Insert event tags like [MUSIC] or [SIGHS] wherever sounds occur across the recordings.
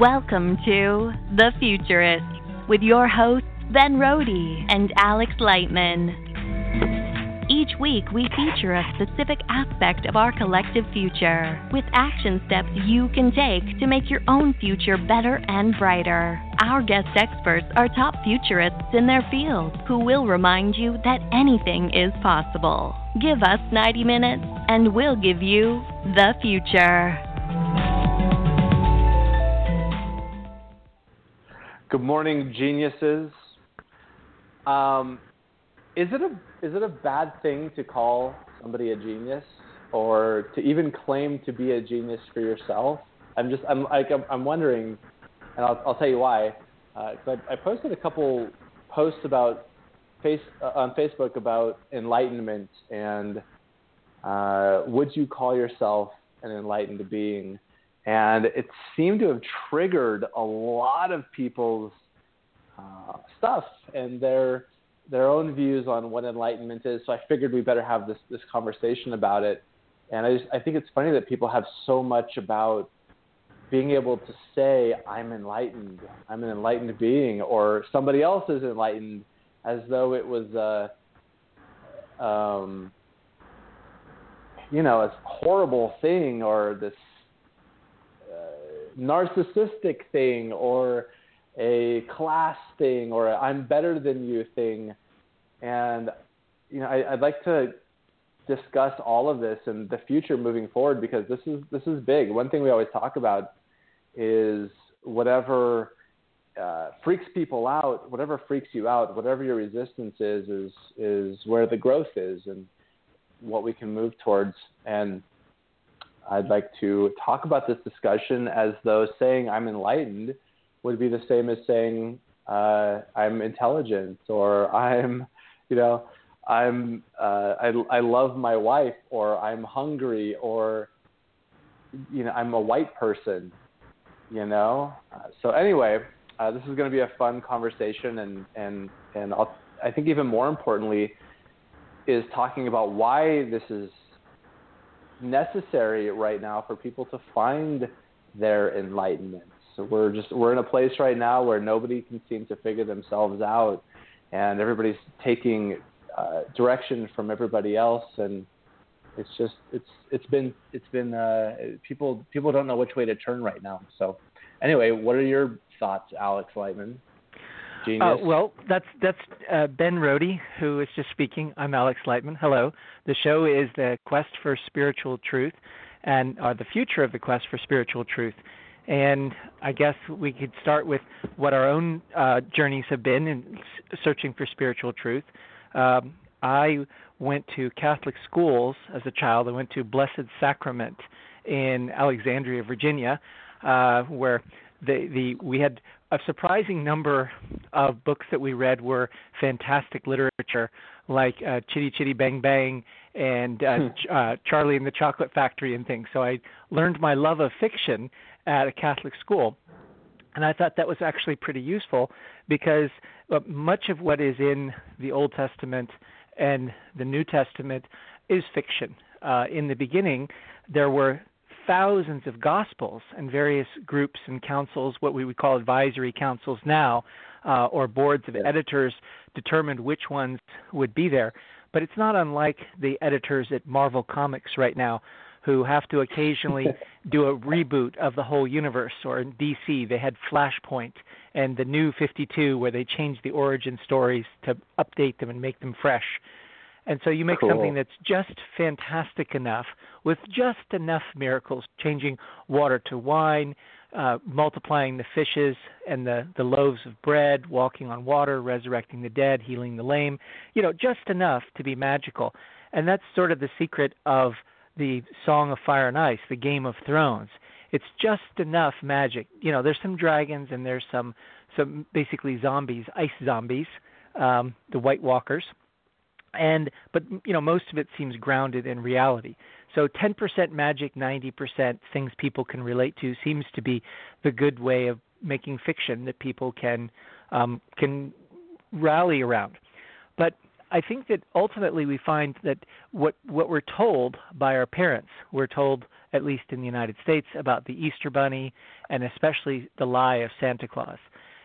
Welcome to The Futurist with your hosts Ben Rhodey and Alex Lightman. Each week, we feature a specific aspect of our collective future with action steps you can take to make your own future better and brighter. Our guest experts are top futurists in their field who will remind you that anything is possible. Give us 90 minutes and we'll give you the future. Good morning, geniuses. Um, is it a is it a bad thing to call somebody a genius, or to even claim to be a genius for yourself? I'm just I'm like I'm, I'm wondering, and I'll I'll tell you why. Uh, I, I posted a couple posts about face uh, on Facebook about enlightenment and uh, would you call yourself an enlightened being? And it seemed to have triggered a lot of people's uh, stuff and their their own views on what enlightenment is. So I figured we better have this this conversation about it. And I just I think it's funny that people have so much about being able to say I'm enlightened, I'm an enlightened being, or somebody else is enlightened, as though it was a um, you know a horrible thing or this narcissistic thing or a class thing or a I'm better than you thing. And you know, I, I'd like to discuss all of this and the future moving forward because this is this is big. One thing we always talk about is whatever uh, freaks people out, whatever freaks you out, whatever your resistance is, is is where the growth is and what we can move towards. And I'd like to talk about this discussion as though saying I'm enlightened would be the same as saying uh, I'm intelligent or I'm, you know, I'm uh, I, I love my wife or I'm hungry or you know I'm a white person, you know. Uh, so anyway, uh, this is going to be a fun conversation and and and I'll, I think even more importantly is talking about why this is necessary right now for people to find their enlightenment. So we're just we're in a place right now where nobody can seem to figure themselves out, and everybody's taking uh, direction from everybody else, and it's just it's it's been it's been uh, people people don't know which way to turn right now. So anyway, what are your thoughts, Alex Lightman? Uh, well, that's that's uh, Ben Rhodey who is just speaking. I'm Alex Lightman. Hello. The show is the quest for spiritual truth, and uh, the future of the quest for spiritual truth. And I guess we could start with what our own uh, journeys have been in searching for spiritual truth. Um, I went to Catholic schools as a child. I went to Blessed Sacrament in Alexandria, Virginia, uh, where the the we had a surprising number of books that we read were fantastic literature, like uh, Chitty Chitty Bang Bang and uh, hmm. uh, Charlie and the Chocolate Factory and things. So I learned my love of fiction at a Catholic school. And I thought that was actually pretty useful because uh, much of what is in the Old Testament and the New Testament is fiction. Uh, in the beginning, there were thousands of gospels and various groups and councils, what we would call advisory councils now, uh, or boards of editors determined which ones would be there. But it's not unlike the editors at Marvel Comics right now, who have to occasionally [LAUGHS] do a reboot of the whole universe. Or in DC, they had Flashpoint and the New 52, where they changed the origin stories to update them and make them fresh. And so you make cool. something that's just fantastic enough with just enough miracles, changing water to wine, uh, multiplying the fishes and the, the loaves of bread, walking on water, resurrecting the dead, healing the lame, you know, just enough to be magical. And that's sort of the secret of the Song of Fire and Ice, the Game of Thrones. It's just enough magic. You know, there's some dragons and there's some some basically zombies, ice zombies, um, the White Walkers and but you know most of it seems grounded in reality so 10% magic 90% things people can relate to seems to be the good way of making fiction that people can um, can rally around but I think that ultimately we find that what what we're told by our parents, we're told at least in the United States about the Easter Bunny and especially the lie of Santa Claus.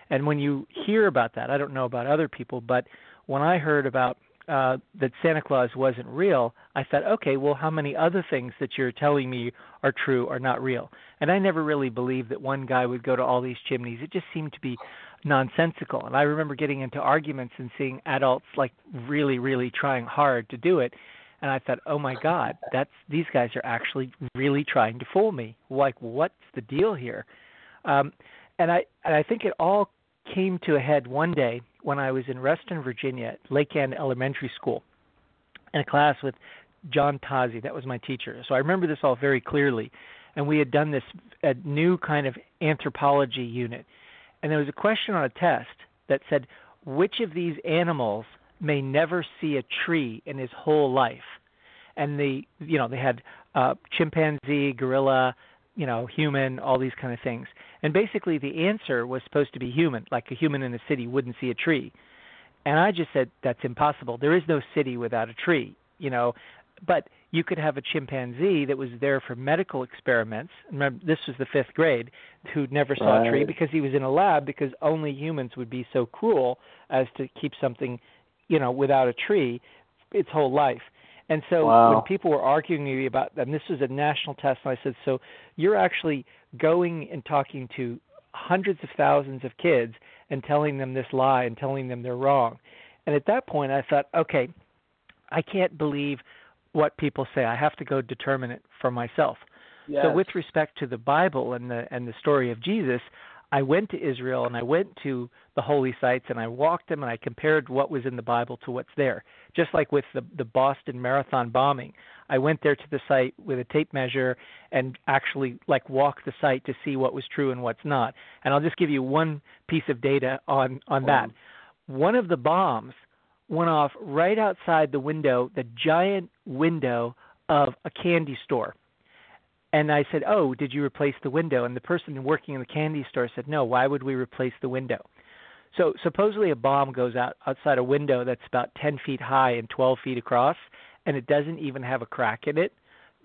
And when you hear about that, I don't know about other people, but when I heard about uh, that Santa Claus wasn't real, I thought, okay, well, how many other things that you're telling me are true are not real? And I never really believed that one guy would go to all these chimneys. It just seemed to be nonsensical. And I remember getting into arguments and seeing adults like really, really trying hard to do it. And I thought, oh my God, that's these guys are actually really trying to fool me. Like, what's the deal here? Um, and I and I think it all came to a head one day when I was in Reston, Virginia, at Lake Anne Elementary School, in a class with John Tozzi. That was my teacher. So I remember this all very clearly. And we had done this a new kind of anthropology unit. And there was a question on a test that said, which of these animals may never see a tree in his whole life? And the you know, they had uh, chimpanzee, gorilla, you know, human, all these kind of things. And basically the answer was supposed to be human, like a human in a city wouldn't see a tree. And I just said that's impossible. There is no city without a tree, you know. But you could have a chimpanzee that was there for medical experiments. Remember, this was the fifth grade, who never saw right. a tree because he was in a lab because only humans would be so cruel as to keep something, you know, without a tree its whole life. And so wow. when people were arguing with me about, and this was a national test, and I said, so you're actually going and talking to hundreds of thousands of kids and telling them this lie and telling them they're wrong. And at that point, I thought, okay, I can't believe what people say. I have to go determine it for myself. Yes. So with respect to the Bible and the and the story of Jesus, I went to Israel and I went to the holy sites and I walked them and I compared what was in the Bible to what's there. Just like with the the Boston Marathon bombing, I went there to the site with a tape measure and actually like walked the site to see what was true and what's not. And I'll just give you one piece of data on on that. One of the bombs went off right outside the window, the giant window of a candy store and I said, "Oh, did you replace the window?" And the person working in the candy store said, "No. Why would we replace the window?" So supposedly a bomb goes out outside a window that's about 10 feet high and 12 feet across, and it doesn't even have a crack in it.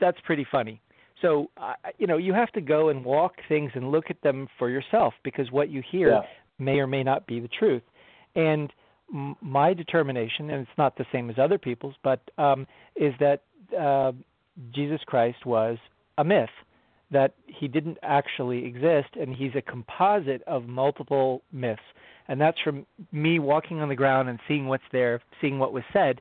That's pretty funny. So uh, you know you have to go and walk things and look at them for yourself because what you hear yeah. may or may not be the truth. And m- my determination, and it's not the same as other people's, but um, is that uh, Jesus Christ was a myth that he didn't actually exist and he's a composite of multiple myths and that's from me walking on the ground and seeing what's there seeing what was said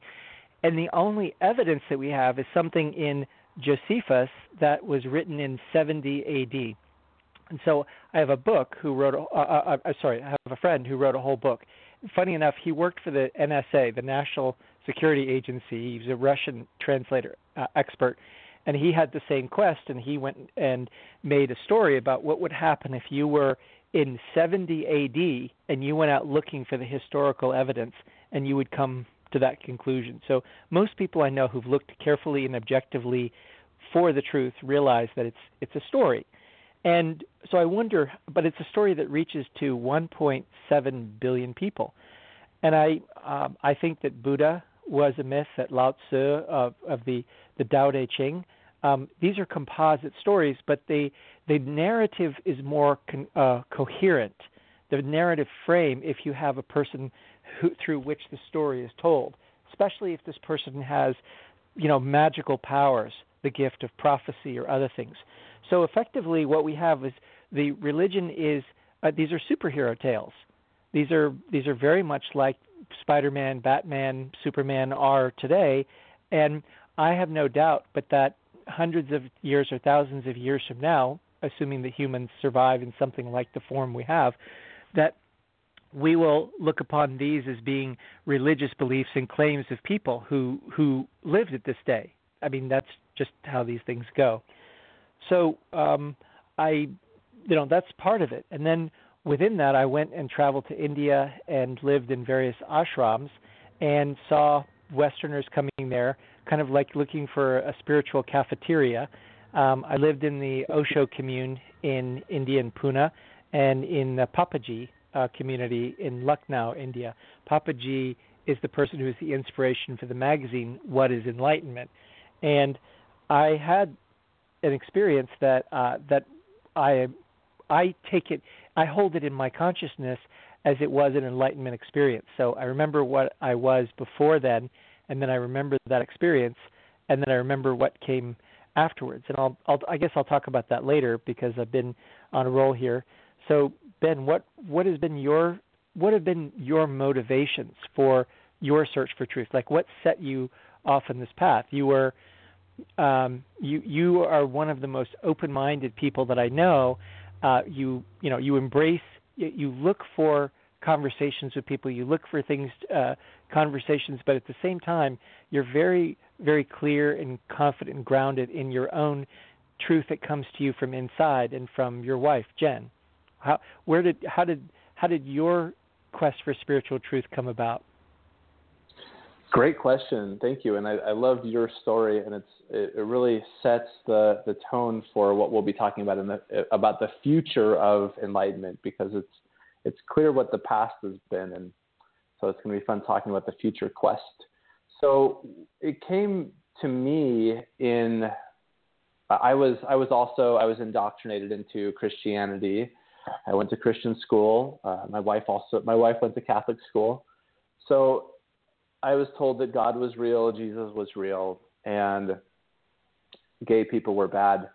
and the only evidence that we have is something in josephus that was written in 70 ad and so i have a book who wrote a, uh, uh, sorry i have a friend who wrote a whole book. Funny enough he worked for the nsa the national security agency. He's a russian translator uh, expert. And he had the same quest and he went and made a story about what would happen if you were in 70 AD and you went out looking for the historical evidence and you would come to that conclusion. So most people I know who've looked carefully and objectively for the truth realize that it's it's a story. And so I wonder but it's a story that reaches to 1.7 billion people. And I um, I think that Buddha was a myth that Lao Tzu of, of the the Tao Te Ching um, these are composite stories, but the the narrative is more con, uh, coherent. The narrative frame, if you have a person who, through which the story is told, especially if this person has, you know, magical powers, the gift of prophecy or other things. So effectively, what we have is the religion is uh, these are superhero tales. These are these are very much like Spider-Man, Batman, Superman are today, and I have no doubt but that hundreds of years or thousands of years from now, assuming that humans survive in something like the form we have, that we will look upon these as being religious beliefs and claims of people who who lived at this day. I mean, that's just how these things go. So um, I, you know, that's part of it. And then within that, I went and traveled to India and lived in various ashrams and saw Westerners coming there kind of like looking for a spiritual cafeteria. Um, I lived in the Osho commune in India in Pune, and in the Papaji uh, community in Lucknow, India. Papaji is the person who is the inspiration for the magazine What is Enlightenment, and I had an experience that uh, that I I take it I hold it in my consciousness as it was an enlightenment experience. So I remember what I was before then, and then I remember that experience, and then I remember what came afterwards. And I'll, I'll I guess I'll talk about that later because I've been on a roll here. So Ben, what what has been your what have been your motivations for your search for truth? Like what set you off in this path? You were um, you you are one of the most open-minded people that I know. Uh, you you know you embrace you look for conversations with people. You look for things, uh, conversations, but at the same time, you're very, very clear and confident and grounded in your own truth that comes to you from inside and from your wife, Jen. How, where did, how did, how did your quest for spiritual truth come about? Great question, thank you. And I, I love your story, and it's it, it, really sets the the tone for what we'll be talking about in the about the future of enlightenment because it's it's clear what the past has been, and so it's going to be fun talking about the future quest. So it came to me in I was I was also I was indoctrinated into Christianity. I went to Christian school. Uh, my wife also my wife went to Catholic school. So I was told that God was real, Jesus was real, and gay people were bad.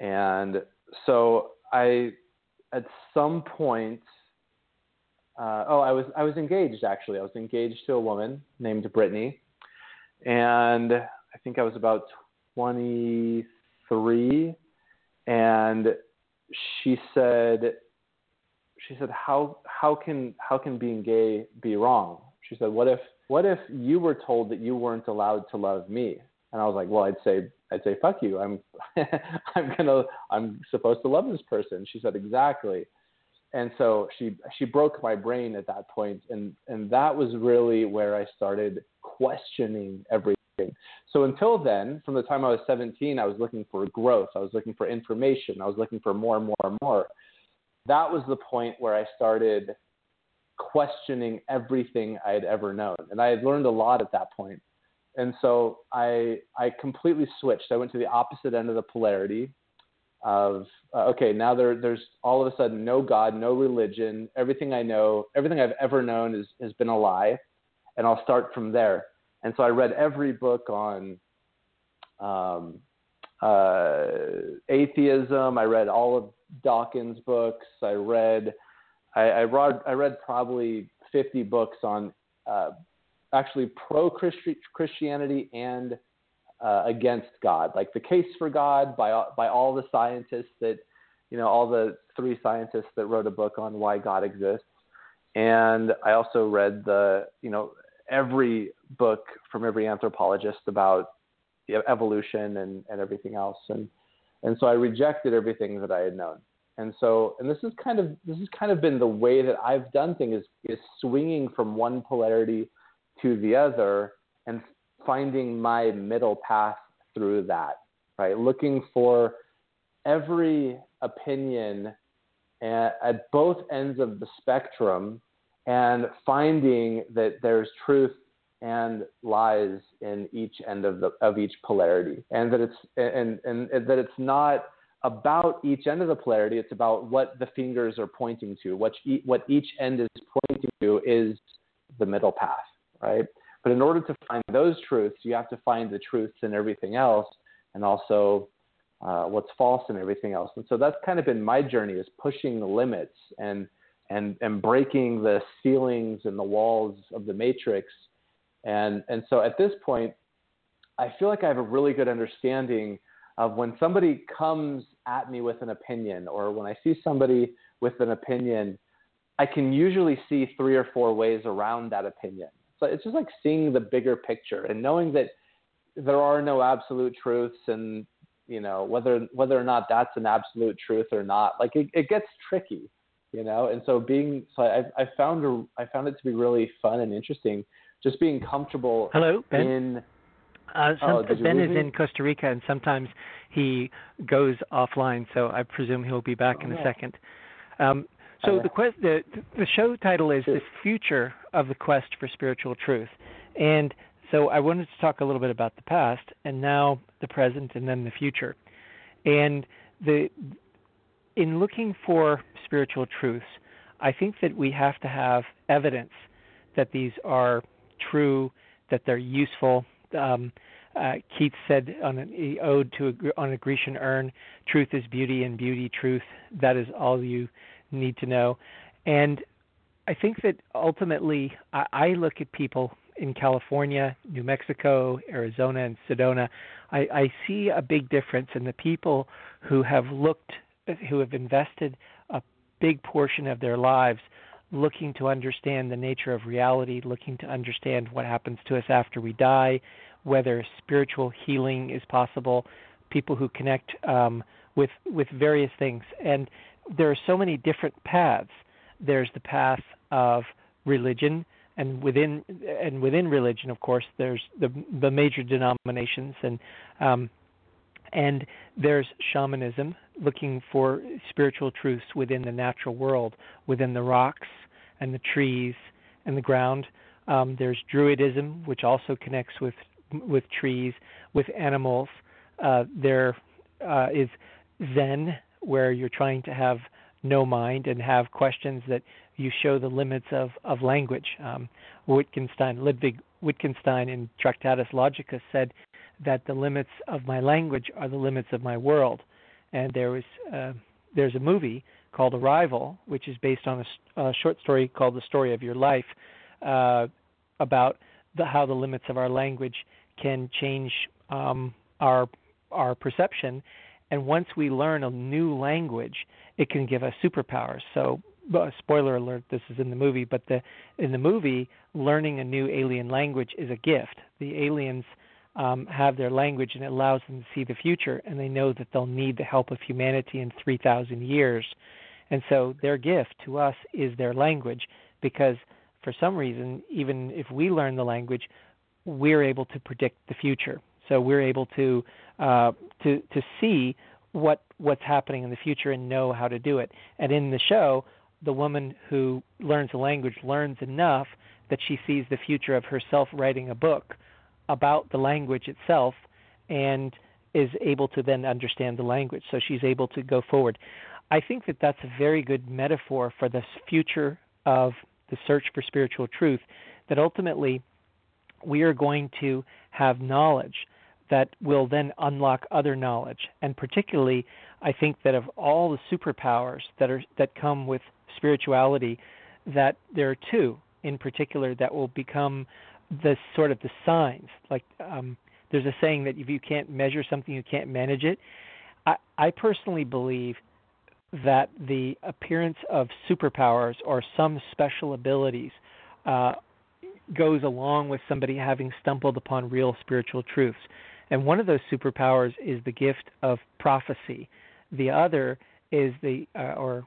And so I, at some point, uh, oh, I was I was engaged actually. I was engaged to a woman named Brittany, and I think I was about 23, and she said, she said, how how can how can being gay be wrong? She said, what if what if you were told that you weren't allowed to love me? And I was like, well, I'd say I'd say fuck you. I'm [LAUGHS] I'm gonna I'm supposed to love this person. She said exactly and so she she broke my brain at that point and and that was really where i started questioning everything so until then from the time i was 17 i was looking for growth i was looking for information i was looking for more and more and more that was the point where i started questioning everything i had ever known. And i had learned a lot at that point. and so i i completely switched. I went to the opposite end of the polarity of uh, okay now there there's all of a sudden no god no religion. Everything i know everything i've ever known is, has been a lie. And i'll start from there. And so i read every book on um, uh, atheism i read all of dawkins books. I read i, I read i read probably 50 books on uh, actually pro christianity and uh, against God, like the case for God by by all the scientists that you know all the three scientists that wrote a book on why God exists, and I also read the you know every book from every anthropologist about evolution and and everything else, and and so I rejected everything that I had known. And so, and this is kind of this has kind of been the way that I've done things is, is swinging from one polarity to the other and finding my middle path through that, right? Looking for every opinion at, at both ends of the spectrum and finding that there's truth and lies in each end of the of each polarity and that it's and, and, and that it's not about each end of the polarity it's about what the fingers are pointing to what what each end is pointing to is the middle path right but in order to find those truths, you have to find the truths in everything else and also uh, what's false in everything else. And so that's kind of been my journey is pushing the limits and, and, and breaking the ceilings and the walls of the matrix. And, and so at this point, I feel like I have a really good understanding of when somebody comes at me with an opinion or when I see somebody with an opinion, I can usually see three or four ways around that opinion. So it's just like seeing the bigger picture and knowing that there are no absolute truths and you know whether whether or not that's an absolute truth or not like it, it gets tricky you know and so being so i i found a, i found it to be really fun and interesting just being comfortable hello ben? in uh, some, oh, ben is me? in costa rica and sometimes he goes offline so i presume he'll be back oh, in a second. Um, So the quest the the show title is the future of the quest for spiritual truth, and so I wanted to talk a little bit about the past and now the present and then the future, and the in looking for spiritual truths, I think that we have to have evidence that these are true, that they're useful. Um, uh, Keats said on an ode to a, on a Grecian urn, "Truth is beauty, and beauty truth. That is all you need to know." And I think that ultimately, I, I look at people in California, New Mexico, Arizona, and Sedona. I, I see a big difference in the people who have looked, who have invested a big portion of their lives looking to understand the nature of reality, looking to understand what happens to us after we die, whether spiritual healing is possible, people who connect um, with with various things, and there are so many different paths. There's the path of religion, and within and within religion, of course, there's the the major denominations, and um, and there's shamanism, looking for spiritual truths within the natural world, within the rocks and the trees and the ground. Um, there's Druidism, which also connects with with trees, with animals. Uh, there uh, is Zen, where you're trying to have no mind and have questions that you show the limits of, of language. Um, Wittgenstein, Ludwig Wittgenstein in Tractatus Logicus said that the limits of my language are the limits of my world. And there was uh, there's a movie called Arrival, which is based on a, a short story called The Story of Your Life, uh, about the, how the limits of our language can change um, our our perception. And once we learn a new language, it can give us superpowers. So, uh, spoiler alert: this is in the movie, but the in the movie, learning a new alien language is a gift. The aliens um, have their language, and it allows them to see the future, and they know that they'll need the help of humanity in 3,000 years. And so, their gift to us is their language, because for some reason, even if we learn the language, we're able to predict the future. So we're able to uh, to to see what what's happening in the future and know how to do it. And in the show, the woman who learns the language learns enough that she sees the future of herself writing a book about the language itself and is able to then understand the language. So she's able to go forward. I think that that's a very good metaphor for the future of the search for spiritual truth. That ultimately we are going to have knowledge that will then unlock other knowledge. And particularly, I think that of all the superpowers that are that come with spirituality, that there are two in particular that will become the sort of the signs. Like um, there's a saying that if you can't measure something, you can't manage it. I, I personally believe that the appearance of superpowers or some special abilities uh, goes along with somebody having stumbled upon real spiritual truths. And one of those superpowers is the gift of prophecy. The other is the uh, or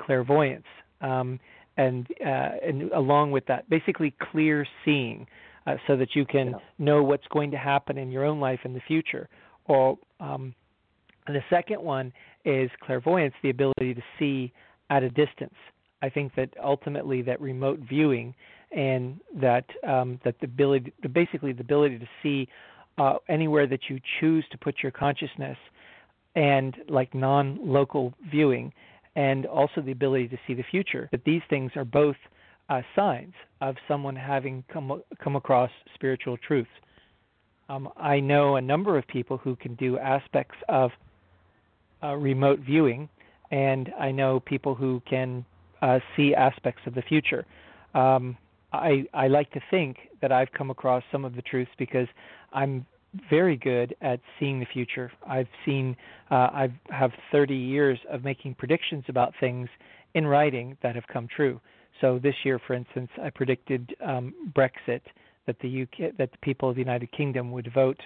clairvoyance, um, and uh, and along with that, basically clear seeing, uh, so that you can yeah. know what's going to happen in your own life in the future. Or um, the second one is clairvoyance, the ability to see at a distance. I think that ultimately that remote viewing and that um, that the ability, basically the ability to see uh, anywhere that you choose to put your consciousness, and like non-local viewing, and also the ability to see the future. That these things are both uh, signs of someone having come come across spiritual truths. Um, I know a number of people who can do aspects of uh, remote viewing, and I know people who can uh, see aspects of the future. Um, I I like to think that I've come across some of the truths because I'm very good at seeing the future. I've seen uh, I have 30 years of making predictions about things in writing that have come true. So this year, for instance, I predicted um, Brexit that the UK that the people of the United Kingdom would vote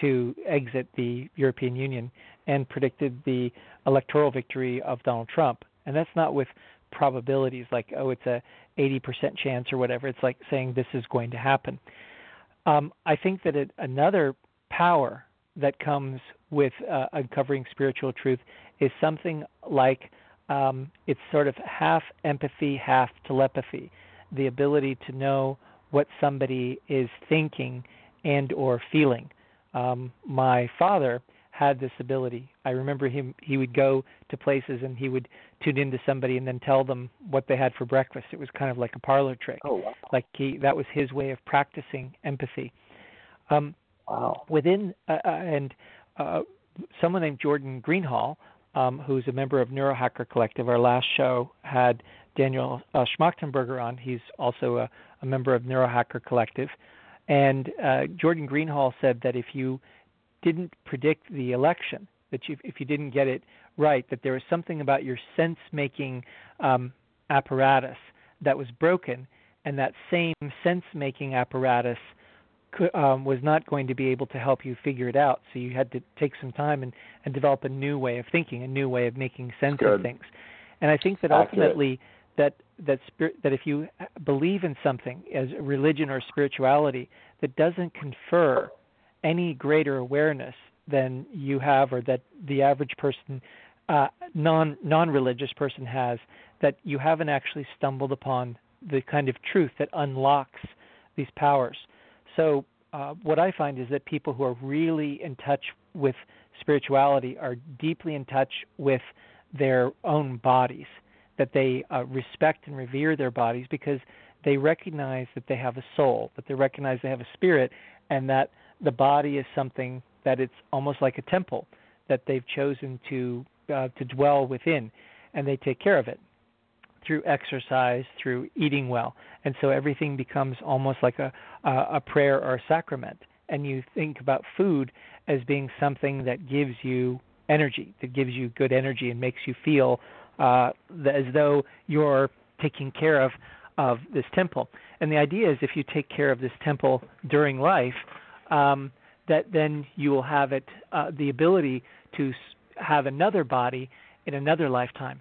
to exit the European Union and predicted the electoral victory of Donald Trump. And that's not with probabilities like oh it's a 80% chance or whatever it's like saying this is going to happen um, i think that it, another power that comes with uh, uncovering spiritual truth is something like um, it's sort of half empathy, half telepathy, the ability to know what somebody is thinking and or feeling. Um, my father had this ability. I remember him he would go to places and he would tune into somebody and then tell them what they had for breakfast. It was kind of like a parlor trick. Oh wow. Like he that was his way of practicing empathy. Um wow. Within uh, uh, and uh someone named Jordan Greenhall, um, who's a member of Neurohacker Collective. Our last show had Daniel uh, Schmachtenberger on. He's also a, a member of Neurohacker Collective. And uh, Jordan Greenhall said that if you didn't predict the election, that you, if you didn't get it right, that there was something about your sense making um, apparatus that was broken, and that same sense making apparatus could, um, was not going to be able to help you figure it out. So you had to take some time and, and develop a new way of thinking, a new way of making sense Good. of things. And I think that Accurate. ultimately that that spirit that if you believe in something as religion or spirituality that doesn't confer any greater awareness than you have or that the average person uh, non non religious person has that you haven't actually stumbled upon the kind of truth that unlocks these powers. So uh, what I find is that people who are really in touch with spirituality are deeply in touch with their own bodies, that they uh, respect and revere their bodies because they recognize that they have a soul, that they recognize they have a spirit, and that the body is something that it's almost like a temple that they've chosen to uh, to dwell within, and they take care of it through exercise, through eating well, and so everything becomes almost like a a prayer or a sacrament. And you think about food as being something that gives you energy, that gives you good energy and makes you feel uh, as though you're taking care of of this temple. And the idea is if you take care of this temple during life, um, that then you will have it uh, the ability to have another body in another lifetime.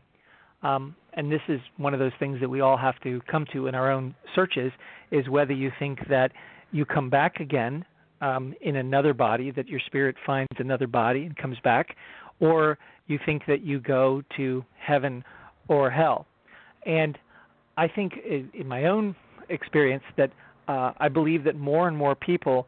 Um, and this is one of those things that we all have to come to in our own searches is whether you think that you come back again um, in another body, that your spirit finds another body and comes back, or you think that you go to heaven or hell. And I think, in my own experience, that uh, I believe that more and more people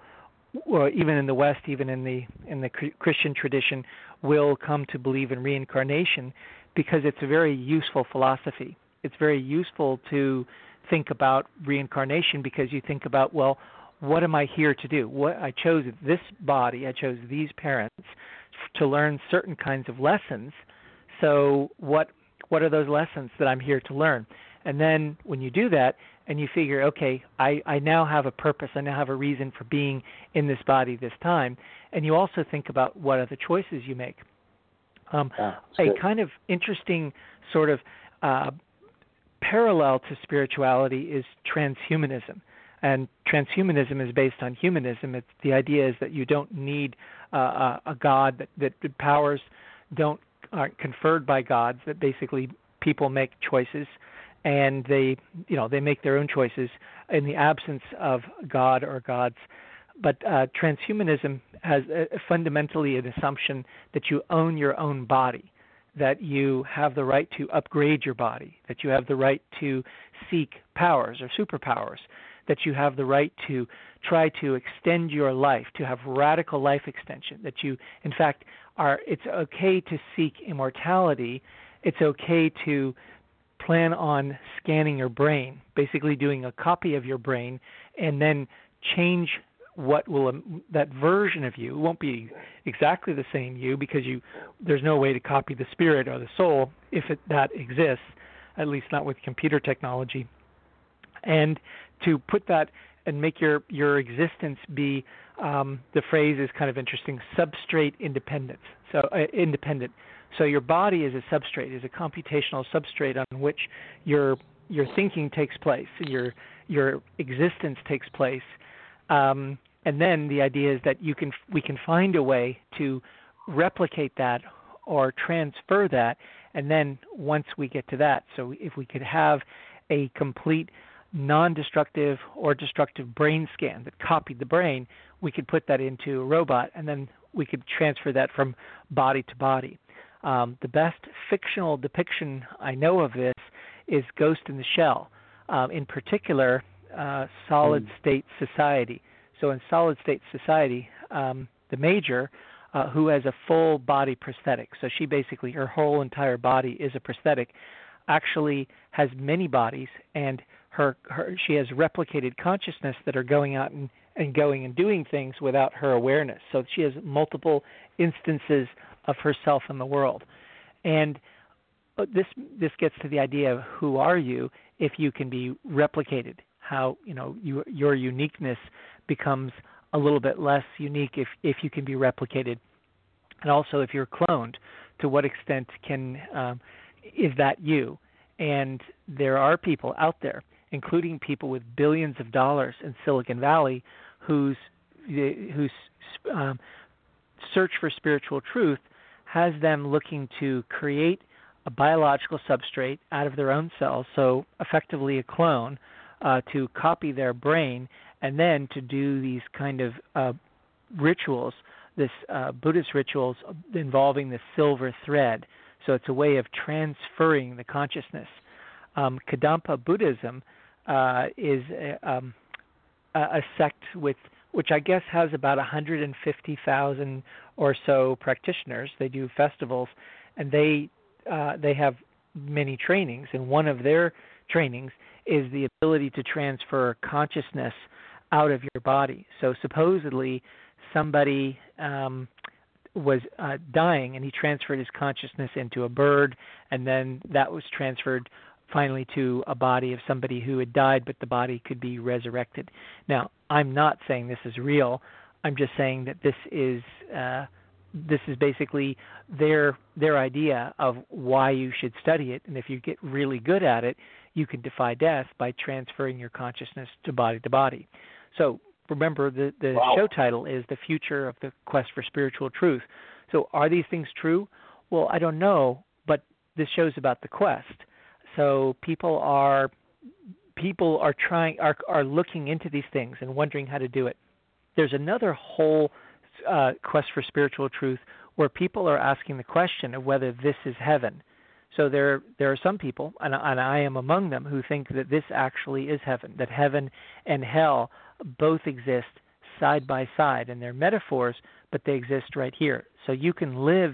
or even in the West, even in the in the Christian tradition, will come to believe in reincarnation because it's a very useful philosophy. It's very useful to think about reincarnation because you think about well, what am I here to do? What I chose this body, I chose these parents to learn certain kinds of lessons. So what what are those lessons that I'm here to learn? And then when you do that, and you figure, okay, I, I now have a purpose, I now have a reason for being in this body this time, and you also think about what are the choices you make. Um, a kind of interesting sort of uh, parallel to spirituality is transhumanism. And transhumanism is based on humanism. It's the idea is that you don't need uh, a, a God that, that powers don't aren't conferred by gods. That basically people make choices and they you know they make their own choices in the absence of God or gods. But uh, transhumanism has fundamentally an assumption that you own your own body, that you have the right to upgrade your body, that you have the right to seek powers or superpowers, that you have the right to try to extend your life, to have radical life extension, that you, in fact, are. It's okay to seek immortality. It's okay to plan on scanning your brain, basically doing a copy of your brain, and then change what will um, that version of you won't be exactly the same you because you there's no way to copy the spirit or the soul if it, that exists at least not with computer technology. And to put that and make your your existence be um, the phrase is kind of interesting substrate independence. So uh, independent. So your body is a substrate, is a computational substrate on which your your thinking takes place, your your existence takes place, um, and then the idea is that you can we can find a way to replicate that or transfer that, and then once we get to that, so if we could have a complete non-destructive or destructive brain scan that copied the brain, we could put that into a robot, and then we could transfer that from body to body. Um, the best fictional depiction I know of this is Ghost in the Shell. Um, in particular, uh, Solid hmm. State Society. So in Solid State Society, um, the major, uh, who has a full body prosthetic, so she basically her whole entire body is a prosthetic, actually has many bodies, and her, her she has replicated consciousness that are going out and, and going and doing things without her awareness. So she has multiple instances of herself in the world, and uh, this this gets to the idea of who are you if you can be replicated how you know you, your uniqueness becomes a little bit less unique if if you can be replicated, and also if you're cloned, to what extent can um, is that you? And there are people out there, including people with billions of dollars in Silicon Valley, whose whose um, search for spiritual truth has them looking to create a biological substrate out of their own cells, so effectively a clone, uh, to copy their brain and then to do these kind of uh, rituals, this uh, Buddhist rituals involving the silver thread. So it's a way of transferring the consciousness. Um, Kadampa Buddhism uh, is a, um, a sect with which I guess has about 150,000 or so practitioners. They do festivals, and they uh, they have many trainings. And one of their trainings is the ability to transfer consciousness out of your body. So supposedly somebody um, was uh, dying and he transferred his consciousness into a bird, and then that was transferred finally to a body of somebody who had died, but the body could be resurrected. Now, I'm not saying this is real. I'm just saying that this is uh, this is basically their their idea of why you should study it, and if you get really good at it, you can defy death by transferring your consciousness to body to body. So remember, the, the wow. show title is The Future of the Quest for Spiritual Truth. So are these things true? Well, I don't know, but this show's about the quest. So people are people are trying are are looking into these things and wondering how to do it. There's another whole uh, quest for spiritual truth where people are asking the question of whether this is heaven. So there there are some people, and, and I am among them, who think that this actually is heaven, that heaven and hell both exist side by side, and they're metaphors, but they exist right here. So you can live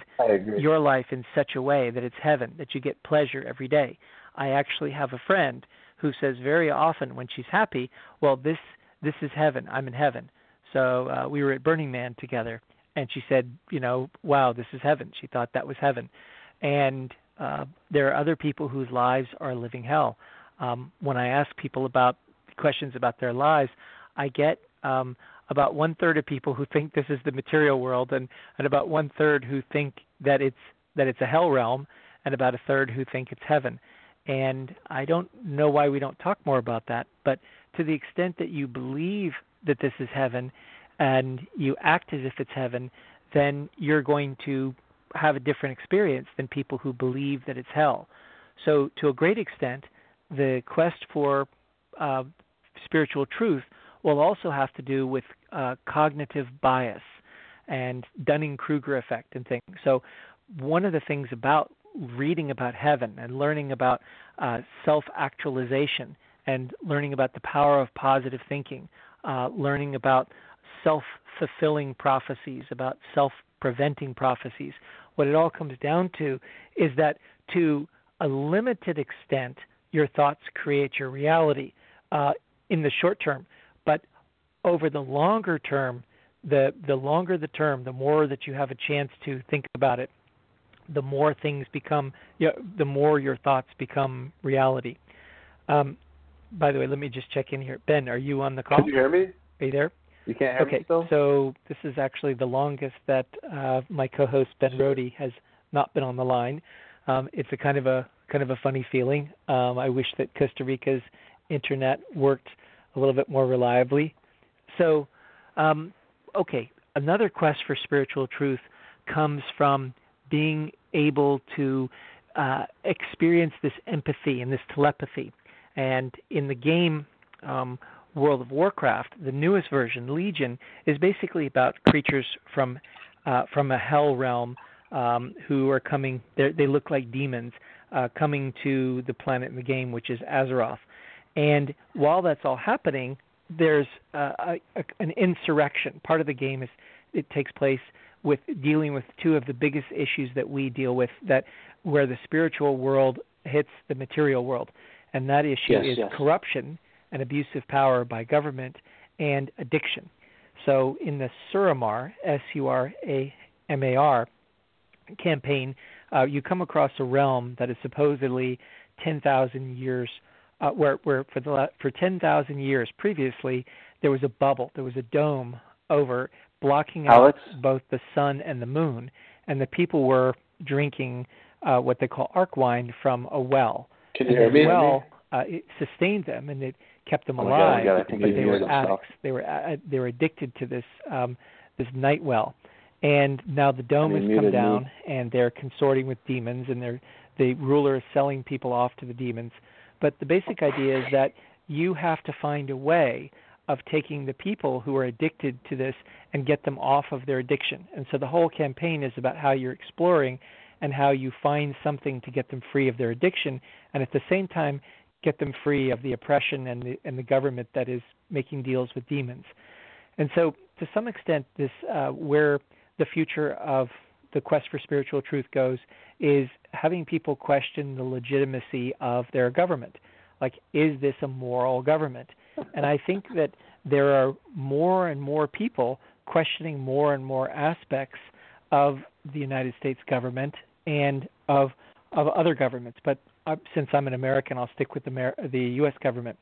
your life in such a way that it's heaven, that you get pleasure every day. I actually have a friend who says very often when she's happy, "Well, this this is heaven. I'm in heaven." So uh, we were at Burning Man together, and she said, "You know, wow, this is heaven." She thought that was heaven, and uh, there are other people whose lives are living hell. Um, when I ask people about questions about their lives, I get um, about one third of people who think this is the material world, and, and about one third who think that it's that it's a hell realm, and about a third who think it's heaven. And I don't know why we don't talk more about that, but to the extent that you believe that this is heaven and you act as if it's heaven, then you're going to have a different experience than people who believe that it's hell. So, to a great extent, the quest for uh, spiritual truth will also have to do with uh, cognitive bias and Dunning Kruger effect and things. So, one of the things about reading about heaven and learning about uh, self actualization and learning about the power of positive thinking, uh, learning about self fulfilling prophecies, about self preventing prophecies, what it all comes down to is that to a limited extent, your thoughts create your reality uh, in the short term, but over the longer term, the the longer the term, the more that you have a chance to think about it, the more things become, you know, the more your thoughts become reality. Um, by the way, let me just check in here. Ben, are you on the call? Can you hear me? Are you there? You can't hear okay, me still? so this is actually the longest that uh, my co-host Ben Rode has not been on the line. Um, it's a kind of a kind of a funny feeling. Um, I wish that Costa Rica's internet worked a little bit more reliably. So, um, okay, another quest for spiritual truth comes from being able to uh, experience this empathy and this telepathy. And in the game, um, World of Warcraft, the newest version, Legion, is basically about creatures from uh, from a hell realm um, who are coming. They look like demons uh, coming to the planet in the game, which is Azeroth. And while that's all happening, there's uh, a, a, an insurrection. Part of the game is it takes place with dealing with two of the biggest issues that we deal with that where the spiritual world hits the material world and that issue yes, is yes. corruption and abuse of power by government and addiction so in the suramar s u r a m a r campaign uh, you come across a realm that is supposedly 10,000 years uh, where where for the for 10,000 years previously there was a bubble there was a dome over blocking out both the sun and the moon, and the people were drinking uh, what they call arcwine from a well. Can you hear me? Well, uh, it sustained them and it kept them oh alive. God, God, but they were addicts. They were uh, they were addicted to this um, this Nightwell. And now the dome has come down, me. and they're consorting with demons, and they're the ruler is selling people off to the demons. But the basic idea is that you have to find a way of taking the people who are addicted to this and get them off of their addiction. And so the whole campaign is about how you're exploring and how you find something to get them free of their addiction and at the same time get them free of the oppression and the and the government that is making deals with demons. And so to some extent this uh, where the future of the quest for spiritual truth goes is having people question the legitimacy of their government. Like, is this a moral government? and I think that there are more and more people questioning more and more aspects of the United States government and of of other governments. But uh, since I'm an American, I'll stick with the the U.S. government.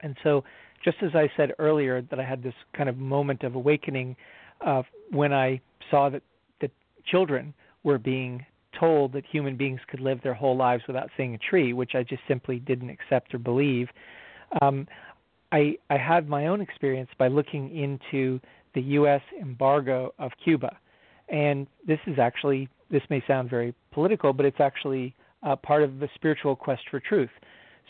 And so, just as I said earlier, that I had this kind of moment of awakening uh, when I saw that that children were being told that human beings could live their whole lives without seeing a tree, which I just simply didn't accept or believe. Um, I, I had my own experience by looking into the U.S. embargo of Cuba, and this is actually this may sound very political, but it's actually uh, part of the spiritual quest for truth.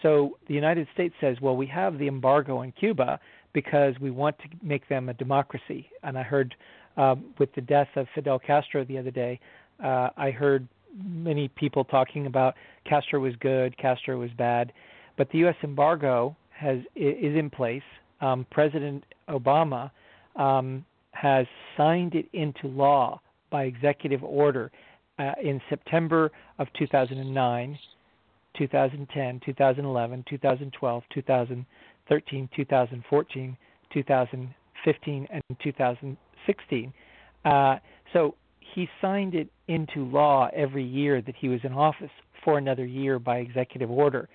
So the United States says, well, we have the embargo on Cuba because we want to make them a democracy. And I heard um, with the death of Fidel Castro the other day, uh, I heard many people talking about Castro was good, Castro was bad, but the U.S. embargo has is in place. Um, President Obama um, has signed it into law by executive order uh, in September of 2009, 2010, 2011, 2012, 2013, 2014, 2015, and 2016. Uh, so he signed it into law every year that he was in office for another year by executive order.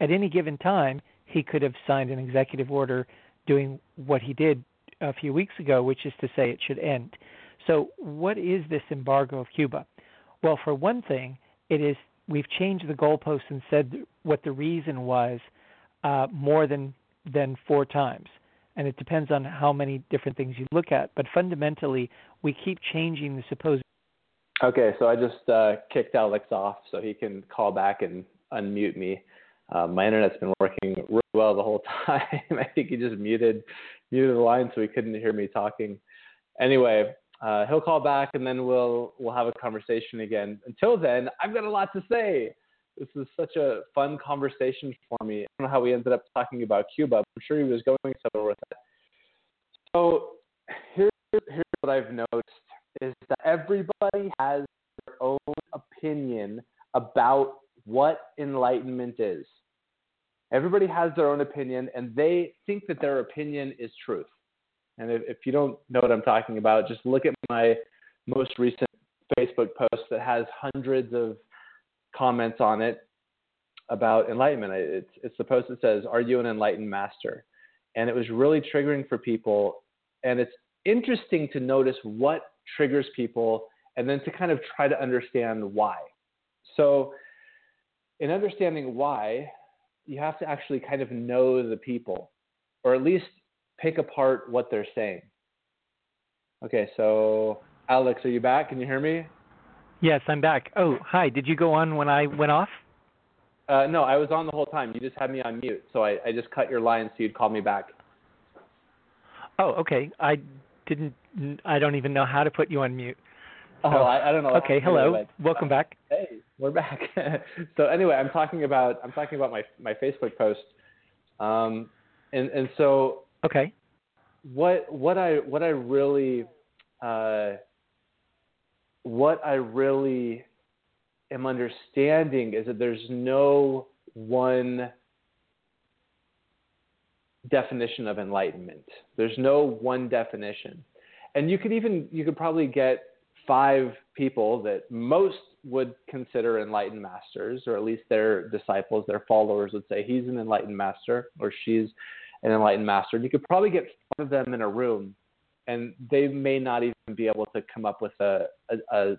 At any given time, he could have signed an executive order doing what he did a few weeks ago, which is to say it should end. So, what is this embargo of Cuba? Well, for one thing, it is we've changed the goalposts and said what the reason was uh, more than than four times, and it depends on how many different things you look at. But fundamentally, we keep changing the supposed. Okay, so I just uh, kicked Alex off so he can call back and unmute me. Uh, my internet's been working really well the whole [LAUGHS] time. I think he just muted muted the line so he couldn't hear me talking. Anyway, uh, he'll call back and then we'll we'll have a conversation again. Until then, I've got a lot to say. This is such a fun conversation for me. I don't know how we ended up talking about Cuba. I'm sure he was going somewhere with that. So here's here's what I've noticed is that everybody has their own opinion about what enlightenment is. Everybody has their own opinion, and they think that their opinion is truth. And if, if you don't know what I'm talking about, just look at my most recent Facebook post that has hundreds of comments on it about enlightenment. It's, it's the post that says, Are you an enlightened master? And it was really triggering for people. And it's interesting to notice what triggers people and then to kind of try to understand why. So, in understanding why, you have to actually kind of know the people, or at least pick apart what they're saying. Okay, so Alex, are you back? Can you hear me? Yes, I'm back. Oh, hi. Did you go on when I went off? Uh, no, I was on the whole time. You just had me on mute, so I, I just cut your line so you'd call me back. Oh, okay. I didn't. I don't even know how to put you on mute. Oh, I, I, don't know. Okay, hello. Welcome back. [LAUGHS] Hey, we're back. [LAUGHS] so anyway, I'm talking about I'm talking about my my Facebook post, um, and and so okay, what what I what I really uh, what I really am understanding is that there's no one definition of enlightenment. There's no one definition. And you could even you could probably get five people that most would consider enlightened masters, or at least their disciples, their followers would say he's an enlightened master or she's an enlightened master. And you could probably get five of them in a room, and they may not even be able to come up with a, a,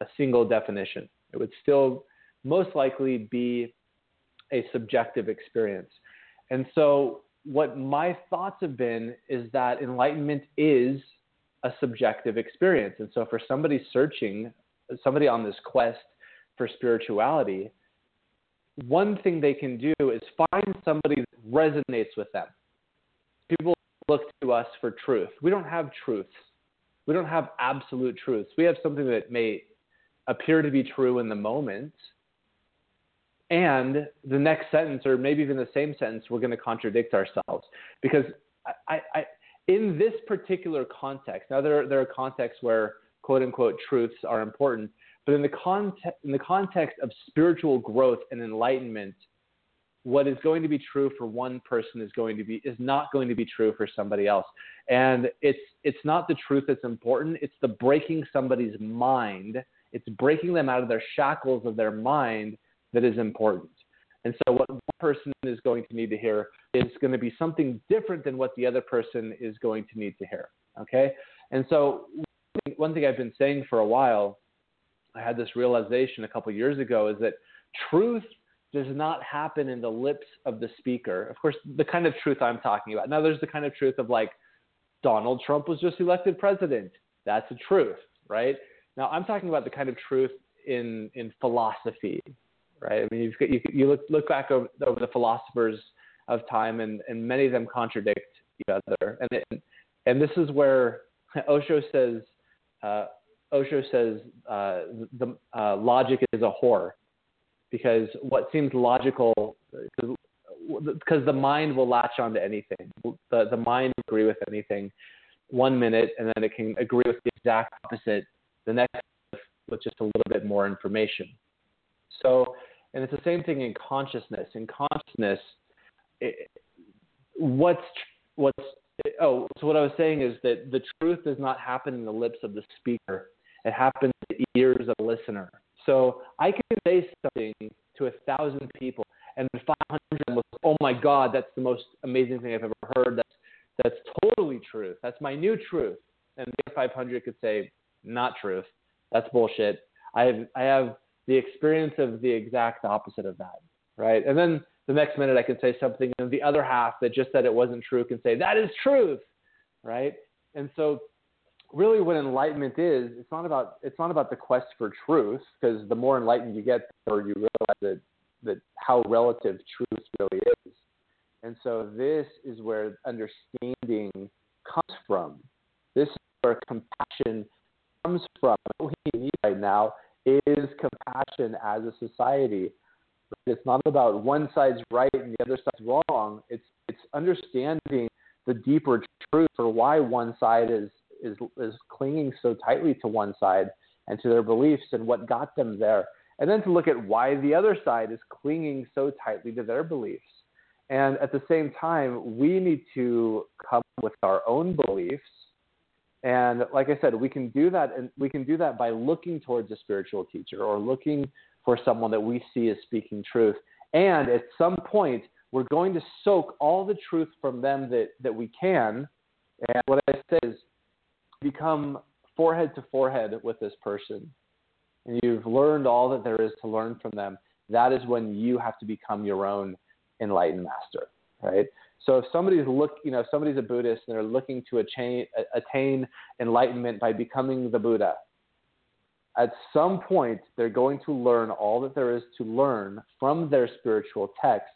a single definition. It would still most likely be a subjective experience. And so, what my thoughts have been is that enlightenment is a subjective experience. And so, for somebody searching, somebody on this quest for spirituality, one thing they can do is find somebody that resonates with them. People look to us for truth. We don't have truths. We don't have absolute truths. We have something that may appear to be true in the moment. And the next sentence, or maybe even the same sentence, we're going to contradict ourselves. Because I, I, in this particular context, now there, there are contexts where quote unquote truths are important, but in the, context, in the context of spiritual growth and enlightenment, what is going to be true for one person is going to be is not going to be true for somebody else and it's it's not the truth that's important it's the breaking somebody's mind it's breaking them out of their shackles of their mind that is important. And so, what one person is going to need to hear is going to be something different than what the other person is going to need to hear. Okay? And so, one thing I've been saying for a while, I had this realization a couple years ago, is that truth does not happen in the lips of the speaker. Of course, the kind of truth I'm talking about. Now, there's the kind of truth of like, Donald Trump was just elected president. That's the truth, right? Now, I'm talking about the kind of truth in in philosophy, right? I mean, you've, you you look look back over, over the philosophers of time, and and many of them contradict each other, and it, and this is where [LAUGHS] Osho says uh, Osho says uh, the uh, logic is a whore, because what seems logical because the mind will latch onto anything. The the mind will agree with anything one minute, and then it can agree with the exact opposite the next with just a little bit more information. So, and it's the same thing in consciousness. In consciousness, it, what's what's oh, so what I was saying is that the truth does not happen in the lips of the speaker; it happens in the ears of the listener. So I can say something to a thousand people, and 500 was oh my God, that's the most amazing thing I've ever heard. That's that's totally truth. That's my new truth. And the 500 could say, not truth. That's bullshit. I have I have the experience of the exact opposite of that, right? And then the next minute I can say something, and the other half that just said it wasn't true can say that is truth, right? And so, really, what enlightenment is, it's not about it's not about the quest for truth, because the more enlightened you get, the more you realize that how relative truth really is. And so, this is where understanding comes from. This is where compassion comes from. What we need right now is compassion as a society. It's not about one side's right and the other side's wrong. It's it's understanding the deeper truth for why one side is is is clinging so tightly to one side and to their beliefs and what got them there. And then to look at why the other side is clinging so tightly to their beliefs. And at the same time, we need to come with our own beliefs and like I said, we can do that, and we can do that by looking towards a spiritual teacher or looking for someone that we see as speaking truth. And at some point, we're going to soak all the truth from them that, that we can. And what I say is, become forehead to forehead with this person, and you've learned all that there is to learn from them. That is when you have to become your own enlightened master, right? So if somebody's look, you know, if somebody's a Buddhist and they're looking to attain, attain enlightenment by becoming the Buddha, at some point they're going to learn all that there is to learn from their spiritual text,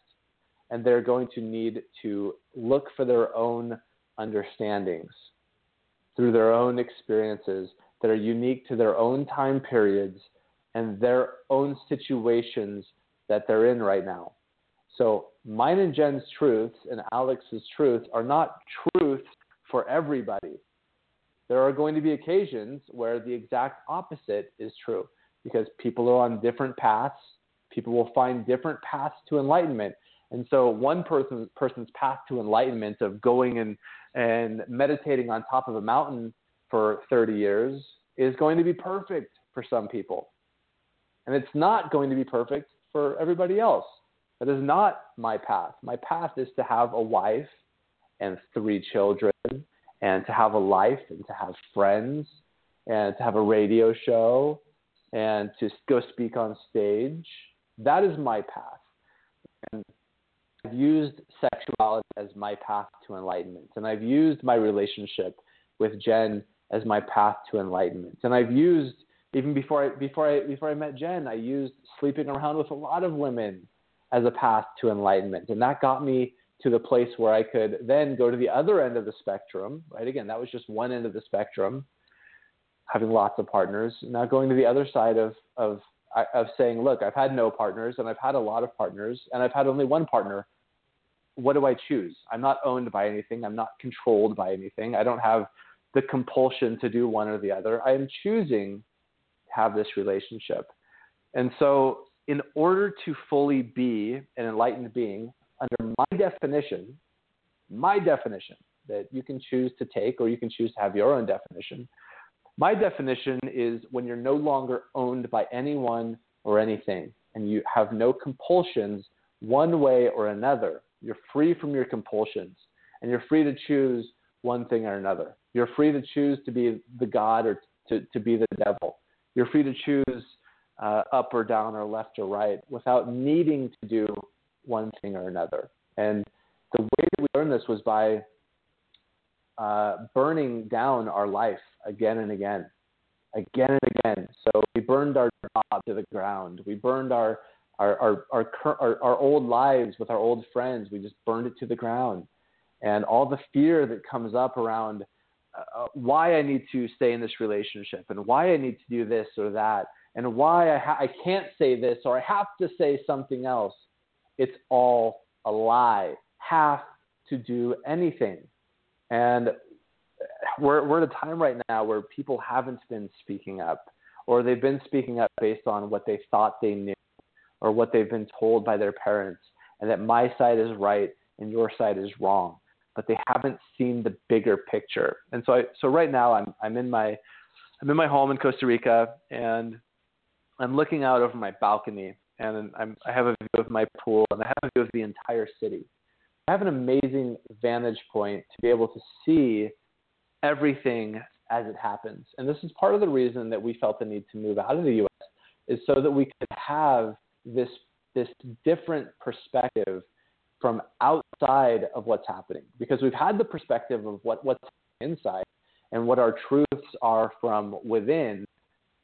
and they're going to need to look for their own understandings through their own experiences. That are unique to their own time periods and their own situations that they're in right now. So mine and Jen's truths and Alex's truths are not truths for everybody. There are going to be occasions where the exact opposite is true because people are on different paths. People will find different paths to enlightenment. And so one person, person's path to enlightenment of going and, and meditating on top of a mountain for 30 years is going to be perfect for some people. And it's not going to be perfect for everybody else. That is not my path. My path is to have a wife and three children and to have a life and to have friends and to have a radio show and to go speak on stage. That is my path. And I've used sexuality as my path to enlightenment. And I've used my relationship with Jen as my path to enlightenment. And I've used even before I before I before I met Jen, I used sleeping around with a lot of women as a path to enlightenment. And that got me to the place where I could then go to the other end of the spectrum, right? Again, that was just one end of the spectrum, having lots of partners. Now going to the other side of, of, of saying, look, I've had no partners and I've had a lot of partners and I've had only one partner. What do I choose? I'm not owned by anything. I'm not controlled by anything. I don't have the compulsion to do one or the other. I am choosing to have this relationship. And so, in order to fully be an enlightened being, under my definition, my definition that you can choose to take or you can choose to have your own definition. My definition is when you're no longer owned by anyone or anything and you have no compulsions one way or another. You're free from your compulsions and you're free to choose one thing or another. You're free to choose to be the God or to, to be the devil. You're free to choose uh, up or down or left or right without needing to do one thing or another. And the way that we learned this was by uh, burning down our life again and again, again and again. So we burned our job to the ground. We burned our our our our, our, our old lives with our old friends. We just burned it to the ground, and all the fear that comes up around uh, why I need to stay in this relationship and why I need to do this or that and why I, ha- I can't say this or I have to say something else it's all a lie. Have to do anything. And we're, we're at a time right now where people haven't been speaking up, or they've been speaking up based on what they thought they knew, or what they've been told by their parents, and that my side is right and your side is wrong. But they haven't seen the bigger picture. And so, I, so right now, I'm, I'm in my, I'm in my home in Costa Rica, and I'm looking out over my balcony, and I'm, I have a view of my pool, and I have a view of the entire city. I have an amazing vantage point to be able to see everything as it happens. And this is part of the reason that we felt the need to move out of the U.S. is so that we could have this this different perspective from outside of what's happening. Because we've had the perspective of what, what's inside and what our truths are from within.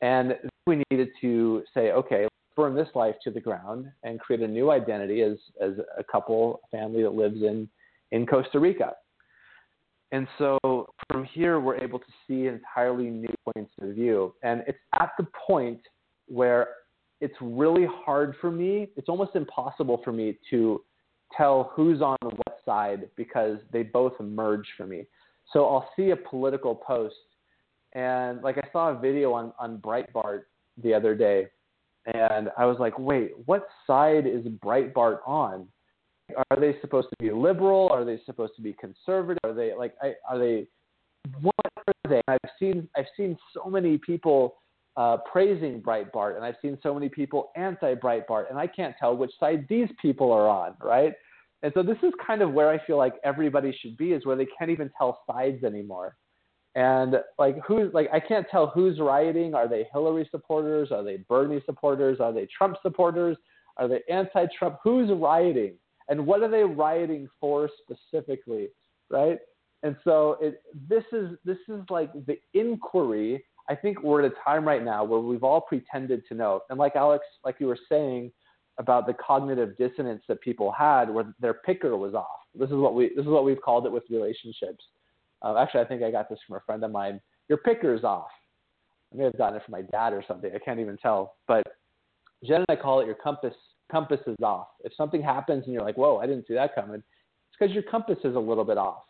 And we needed to say, okay, burn this life to the ground and create a new identity as, as a couple, family that lives in, in Costa Rica. And so from here, we're able to see entirely new points of view. And it's at the point where it's really hard for me, it's almost impossible for me to tell who's on what side because they both merge for me. So I'll see a political post, and like I saw a video on, on Breitbart the other day and I was like, wait, what side is Breitbart on? Are they supposed to be liberal? Are they supposed to be conservative? Are they like, I, are they? What are they? I've seen I've seen so many people uh, praising Breitbart, and I've seen so many people anti-Breitbart, and I can't tell which side these people are on, right? And so this is kind of where I feel like everybody should be, is where they can't even tell sides anymore. And like who's like I can't tell who's rioting. Are they Hillary supporters? Are they Bernie supporters? Are they Trump supporters? Are they anti-Trump? Who's rioting? And what are they rioting for specifically? Right? And so it, this is this is like the inquiry. I think we're at a time right now where we've all pretended to know. And like Alex, like you were saying about the cognitive dissonance that people had, where their picker was off. This is what we this is what we've called it with relationships uh, actually, I think I got this from a friend of mine. Your picker's off. I may have gotten it from my dad or something. I can't even tell. But Jen and I call it your compass compass is off. If something happens and you're like, whoa, I didn't see that coming, it's because your compass is a little bit off.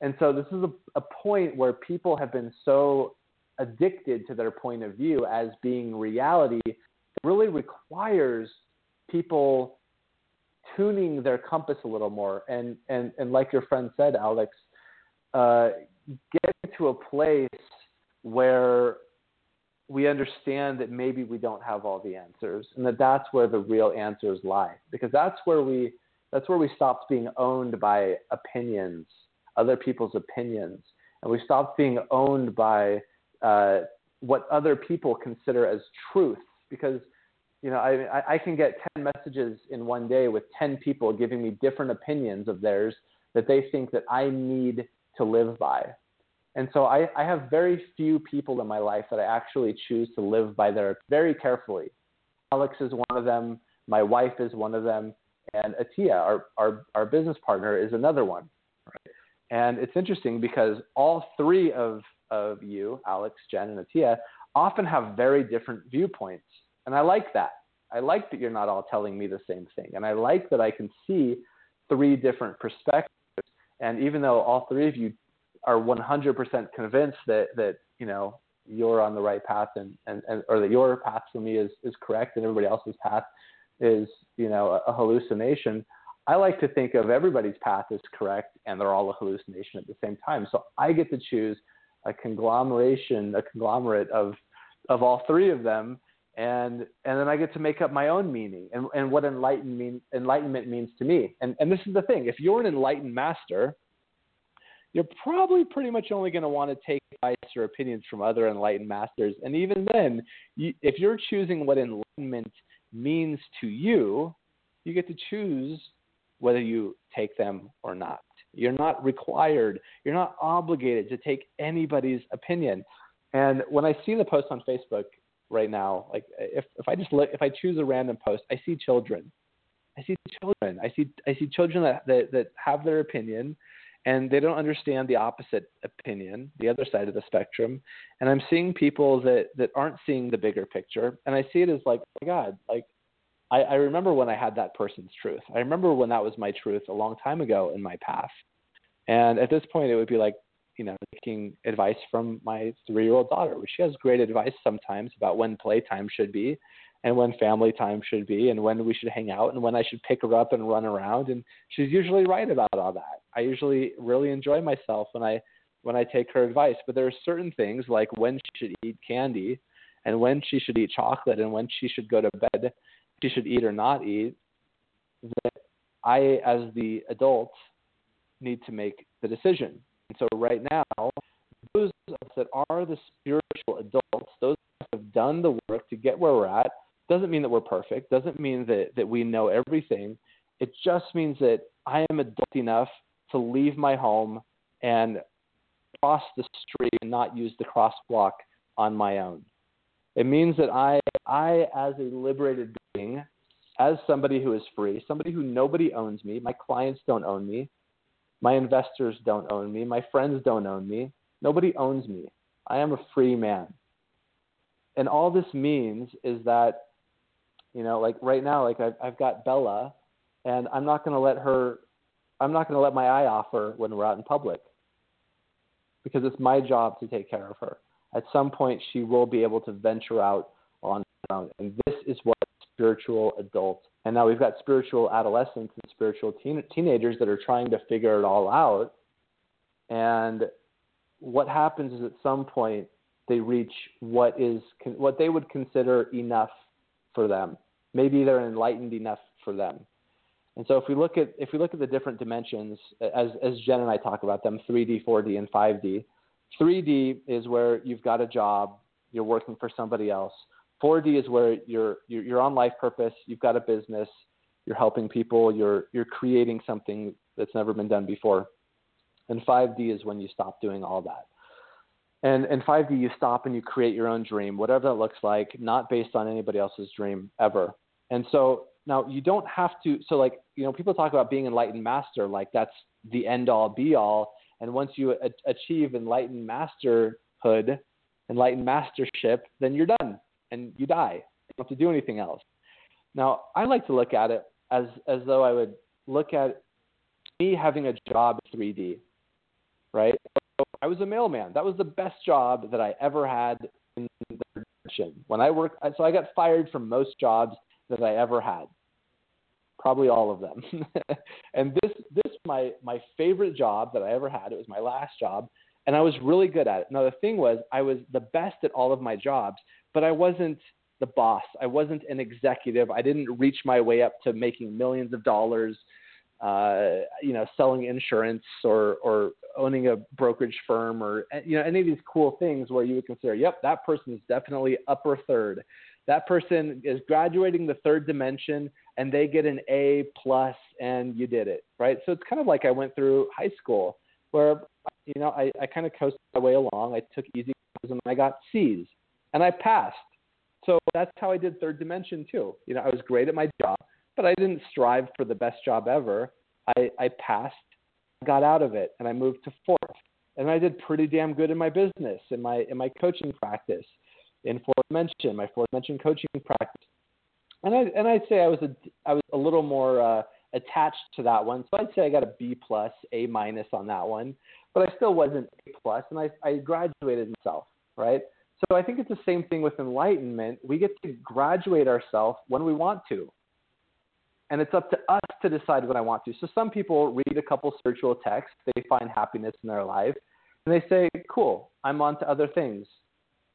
And so this is a, a point where people have been so addicted to their point of view as being reality really requires people tuning their compass a little more. And and and like your friend said alex uh, to a place where we understand that maybe we don't have all the answers and that that's where the real answers lie because that's where we that's where we stopped being owned by opinions other people's opinions. And we stopped being owned by uh, what other people consider as truth because you know I, I can get 10 messages in one day with 10 people giving me different opinions of theirs that they think that i need to live by and so I, I have very few people in my life that I actually choose to live by their very carefully. Alex is one of them. My wife is one of them. And Atia, our, our, our business partner, is another one. Right? And it's interesting because all three of, of you, Alex, Jen, and Atia, often have very different viewpoints. And I like that. I like that you're not all telling me the same thing. And I like that I can see three different perspectives. And even though all three of you are 100% convinced that that you know you're on the right path and, and, and or that your path for me is is correct and everybody else's path is you know a, a hallucination i like to think of everybody's path as correct and they're all a hallucination at the same time so i get to choose a conglomeration a conglomerate of of all three of them and and then I get to make up my own meaning and, and what enlightenment mean, enlightenment means to me. And and this is the thing: if you're an enlightened master, you're probably pretty much only going to want to take advice or opinions from other enlightened masters. And even then, you, if you're choosing what enlightenment means to you, you get to choose whether you take them or not. You're not required, you're not obligated to take anybody's opinion. And when I see the post on Facebook right now, like if, if I just look, if I choose a random post, I see children. I see children. I see I see children that, that, that have their opinion and they don't understand the opposite opinion, the other side of the spectrum. And I'm seeing people that that aren't seeing the bigger picture, and I see it as like, oh my God, like I, I remember when I had that person's truth. I remember when that was my truth a long time ago in my path. And at this point, it would be like, you know, taking advice from my three-year-old daughter. which She has great advice sometimes about when playtime should be, and when family time should be and when we should hang out and when I should pick her up and run around and she's usually right about all that. I usually really enjoy myself when I when I take her advice, but there are certain things like when she should eat candy and when she should eat chocolate and when she should go to bed, she should eat or not eat that I as the adult need to make the decision. And so right now, those that are the spiritual adults, those who have done the work to get where we're at, doesn't mean that we're perfect, doesn't mean that, that we know everything. It just means that I am adult enough to leave my home and cross the street and not use the crosswalk on my own. It means that I, I as a liberated as somebody who is free, somebody who nobody owns me, my clients don't own me, my investors don't own me, my friends don't own me, nobody owns me. I am a free man. And all this means is that you know, like right now, like I've, I've got Bella, and I'm not going to let her, I'm not going to let my eye off her when we're out in public because it's my job to take care of her. At some point, she will be able to venture out on her own. And this is what spiritual adults, and now we've got spiritual adolescents and spiritual teen, teenagers that are trying to figure it all out. And what happens is at some point, they reach what is what they would consider enough for them maybe they're enlightened enough for them. And so if we look at if we look at the different dimensions, as as Jen and I talk about them, 3D, 4D, and 5D. 3D is where you've got a job, you're working for somebody else. 4D is where you're you're, on life purpose, you've got a business, you're helping people, you're you're creating something that's never been done before. And 5D is when you stop doing all that. And in 5D, you stop and you create your own dream, whatever that looks like, not based on anybody else's dream ever. And so now you don't have to, so like, you know, people talk about being enlightened master, like that's the end all be all. And once you a- achieve enlightened masterhood, enlightened mastership, then you're done and you die. You don't have to do anything else. Now, I like to look at it as as though I would look at me having a job 3D, right? So I was a mailman. That was the best job that I ever had in the profession. When I worked, so I got fired from most jobs that I ever had, probably all of them. [LAUGHS] and this this my my favorite job that I ever had. It was my last job, and I was really good at it. Now the thing was, I was the best at all of my jobs, but I wasn't the boss. I wasn't an executive. I didn't reach my way up to making millions of dollars uh, you know, selling insurance or or owning a brokerage firm or you know any of these cool things where you would consider, yep, that person is definitely upper third. That person is graduating the third dimension and they get an A plus and you did it, right? So it's kind of like I went through high school where you know I, I kind of coasted my way along. I took easy classes and I got C's and I passed. So that's how I did third dimension too. You know, I was great at my job but I didn't strive for the best job ever. I, I passed, got out of it, and I moved to fourth. And I did pretty damn good in my business, in my in my coaching practice, in fourth dimension, my fourth dimension coaching practice. And I and I'd say I was a I was a little more uh, attached to that one, so I'd say I got a B plus, A minus on that one, but I still wasn't A plus, and I I graduated myself, right? So I think it's the same thing with enlightenment. We get to graduate ourselves when we want to and it's up to us to decide what I want to. So some people read a couple spiritual texts, they find happiness in their life, and they say, "Cool, I'm on to other things."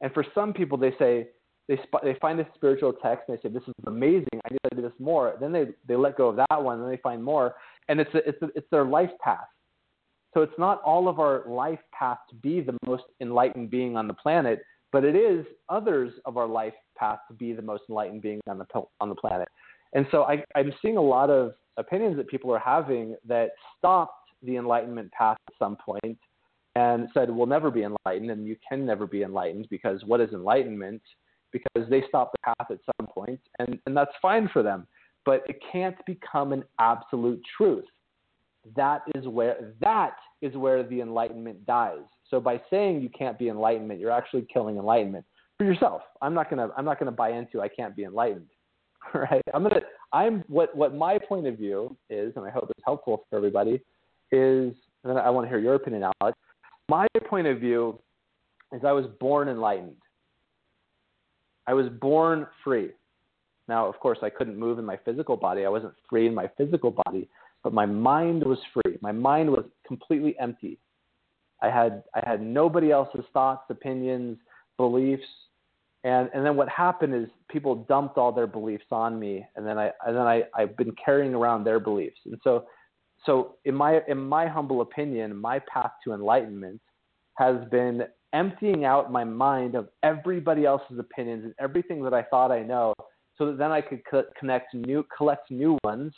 And for some people, they say they sp- they find a spiritual text and they say, "This is amazing. I need to do this more." Then they they let go of that one, and they find more, and it's a, it's a, it's their life path. So it's not all of our life path to be the most enlightened being on the planet, but it is others of our life path to be the most enlightened being on the on the planet. And so I, I'm seeing a lot of opinions that people are having that stopped the enlightenment path at some point and said we'll never be enlightened and you can never be enlightened because what is enlightenment? Because they stopped the path at some point and, and that's fine for them. But it can't become an absolute truth. That is where that is where the enlightenment dies. So by saying you can't be enlightenment, you're actually killing enlightenment for yourself. I'm not gonna I'm not gonna buy into I can't be enlightened. [LAUGHS] right? I'm gonna I'm what what my point of view is, and I hope it's helpful for everybody, is and I want to hear your opinion, Alex. My point of view is I was born enlightened. I was born free. Now, of course, I couldn't move in my physical body. I wasn't free in my physical body, but my mind was free. My mind was completely empty. I had I had nobody else's thoughts, opinions, beliefs, and and then what happened is people dumped all their beliefs on me and then i and then i i've been carrying around their beliefs. And so so in my in my humble opinion my path to enlightenment has been emptying out my mind of everybody else's opinions and everything that i thought i know so that then i could co- connect new collect new ones.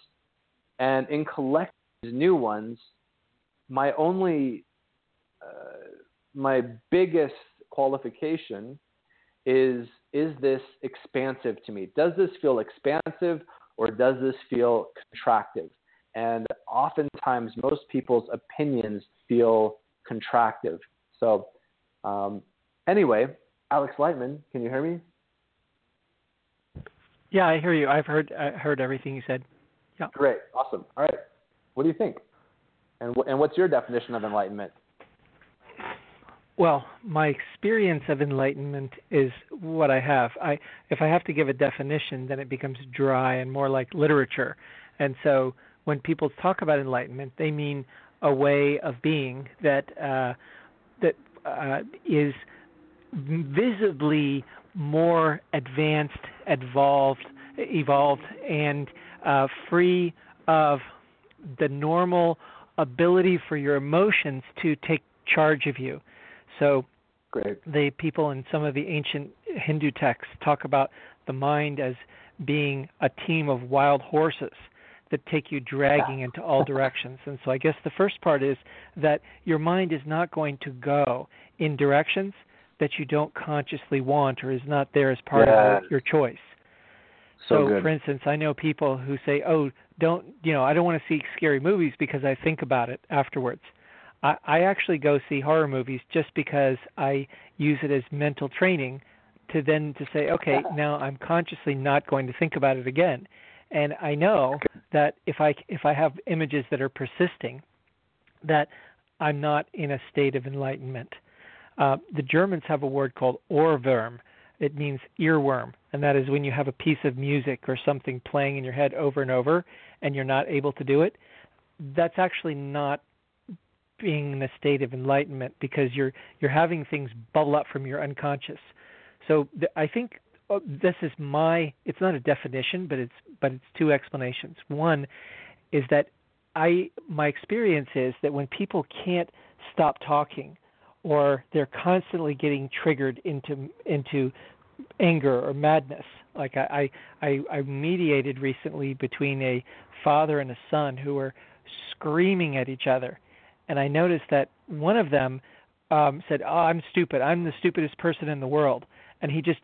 And in collecting new ones my only my biggest qualification is is this expansive to me? Does this feel expansive or does this feel contractive? And oftentimes, most people's opinions feel contractive. So, um, anyway, Alex Lightman, can you hear me? Yeah, I hear you. I've heard I heard everything you said. Yeah. Great. Awesome. All right. What do you think? And and what's your definition of enlightenment? Well, my experience of enlightenment is what I have. I if I have to give a definition, then it becomes dry and more like literature. And so when people talk about enlightenment, they mean a way of being that uh, that uh, is visibly more advanced, evolved, evolved, and uh, free of the normal ability for your emotions to take charge of you. So Great. the people in some of the ancient Hindu texts talk about the mind as being a team of wild horses that take you dragging into all directions. And so I guess the first part is that your mind is not going to go in directions that you don't consciously want or is not there as part yeah. of your choice. So, so for instance, I know people who say, "Oh, don't, you know, I don't want to see scary movies because I think about it afterwards." I, I actually go see horror movies just because I use it as mental training to then to say, okay, [LAUGHS] now I'm consciously not going to think about it again. And I know that if I if I have images that are persisting, that I'm not in a state of enlightenment. Uh, the Germans have a word called Ohrwurm. It means earworm, and that is when you have a piece of music or something playing in your head over and over, and you're not able to do it. That's actually not being in a state of enlightenment because you're you're having things bubble up from your unconscious. So th- I think uh, this is my it's not a definition, but it's but it's two explanations. One is that I my experience is that when people can't stop talking or they're constantly getting triggered into into anger or madness. Like I, I, I mediated recently between a father and a son who were screaming at each other, and I noticed that one of them um, said, "Oh, I'm stupid. I'm the stupidest person in the world," and he just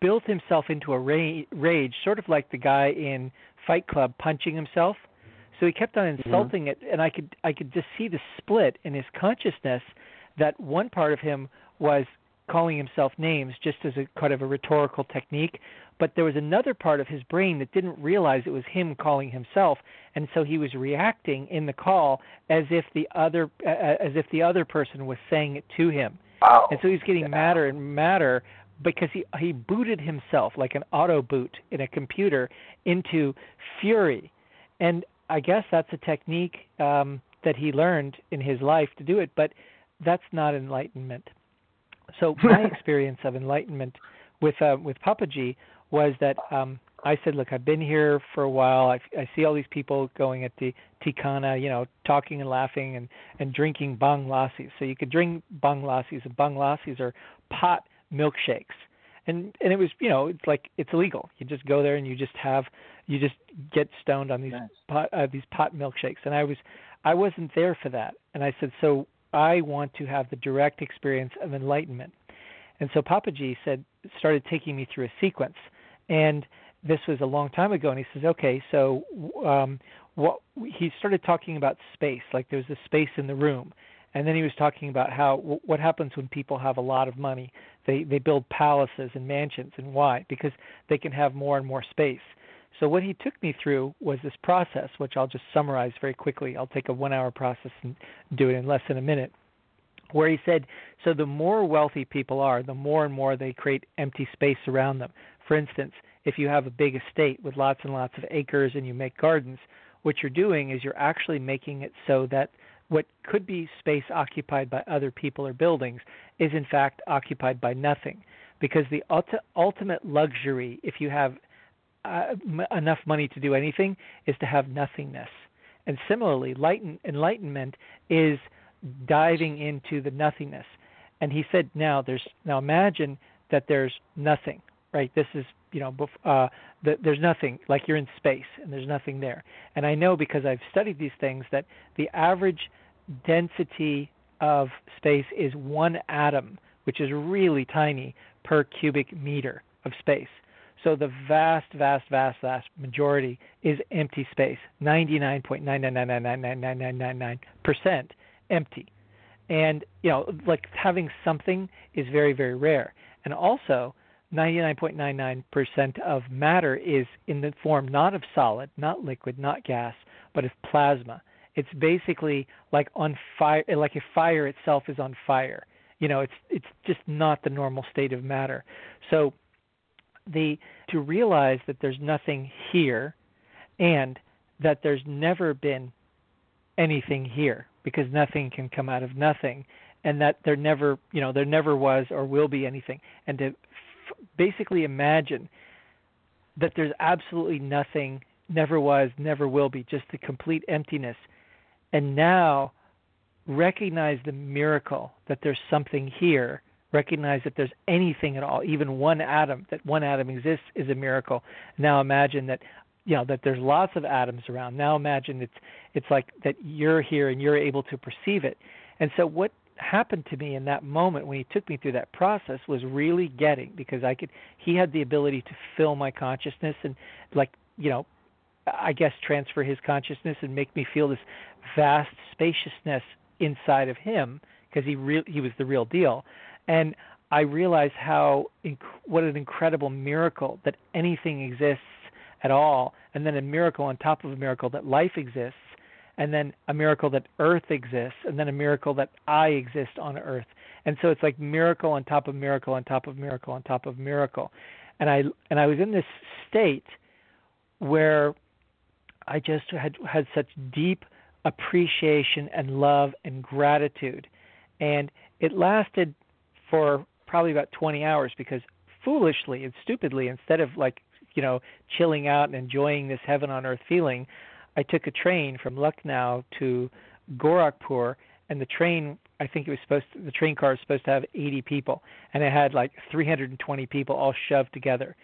built himself into a ra- rage, sort of like the guy in Fight Club punching himself. So he kept on mm-hmm. insulting mm-hmm. it, and I could I could just see the split in his consciousness. That one part of him was calling himself names just as a kind of a rhetorical technique, but there was another part of his brain that didn't realize it was him calling himself, and so he was reacting in the call as if the other uh, as if the other person was saying it to him. Wow. And so he's getting madder and madder because he he booted himself like an auto boot in a computer into fury, and I guess that's a technique um, that he learned in his life to do it, but that's not enlightenment. So my [LAUGHS] experience of enlightenment with uh, with Papaji was that um, I said, look, I've been here for a while. I, I see all these people going at the tikana, you know, talking and laughing and and drinking bang lassis. So you could drink bang lassis, and bang lassis are pot milkshakes. And and it was you know it's like it's illegal. You just go there and you just have you just get stoned on these nice. pot uh, these pot milkshakes. And I was I wasn't there for that. And I said so I want to have the direct experience of enlightenment. And so Papaji said started taking me through a sequence. And this was a long time ago and he says okay so um what he started talking about space like there's a space in the room. And then he was talking about how what happens when people have a lot of money? They they build palaces and mansions and why? Because they can have more and more space. So what he took me through was this process which i'll just summarize very quickly. I'll take a one hour process and do it in less than a minute where he said so the more wealthy people are the more and more they create empty space around them for instance if you have a big estate with lots and lots of acres and you make gardens what you're doing is you're actually making it so that what could be space occupied by other people or buildings is in fact occupied by nothing. Because the ulti- ultimate luxury if you have uh, m- enough money to do anything is to have nothingness. And similarly lighten- enlightenment is diving into the nothingness. And he said now there's now imagine that there's nothing right this is you know uh, the, there's nothing like you're in space and there's nothing there and i know because i've studied these things that the average density of space is one atom, which is really tiny per cubic meter of space. So the vast, vast, vast, vast majority is empty space. 99.999999999% empty. And, you know, like having something is very, very rare. And also, 99.99% of matter is in the form not of solid, not liquid, not gas, but of plasma. It's basically like on fire like if fire itself is on fire. You know it's it's just not the normal state of matter. So the to realize that there's nothing here and that there's never been anything here because nothing can come out of nothing and that there never you know there never was or will be anything and to basically imagine that there's absolutely nothing never was never will be just the complete emptiness. And now recognize the miracle that there's something here. Recognize that there's anything at all even one atom that one atom exists is a miracle. Now imagine that you know that there's lots of atoms around. Now imagine it's it's like that you're here and you're able to perceive it. And so what happened to me in that moment when he took me through that process was really getting because i could he had the ability to fill my consciousness and like you know I guess transfer his consciousness and make me feel this vast spaciousness inside of him because he re- he was the real deal, and I realized how inc- what an incredible miracle that anything exists at all, and then a miracle on top of a miracle that life exists, and then a miracle that Earth exists, and then a miracle that I exist on Earth. And so it's like miracle on top of miracle on top of miracle on top of miracle. And I and I was in this state where I just had had such deep appreciation and love and gratitude. And it lasted for probably about 20 hours because foolishly and stupidly instead of like you know chilling out and enjoying this heaven on earth feeling i took a train from lucknow to gorakhpur and the train i think it was supposed to, the train car was supposed to have 80 people and it had like 320 people all shoved together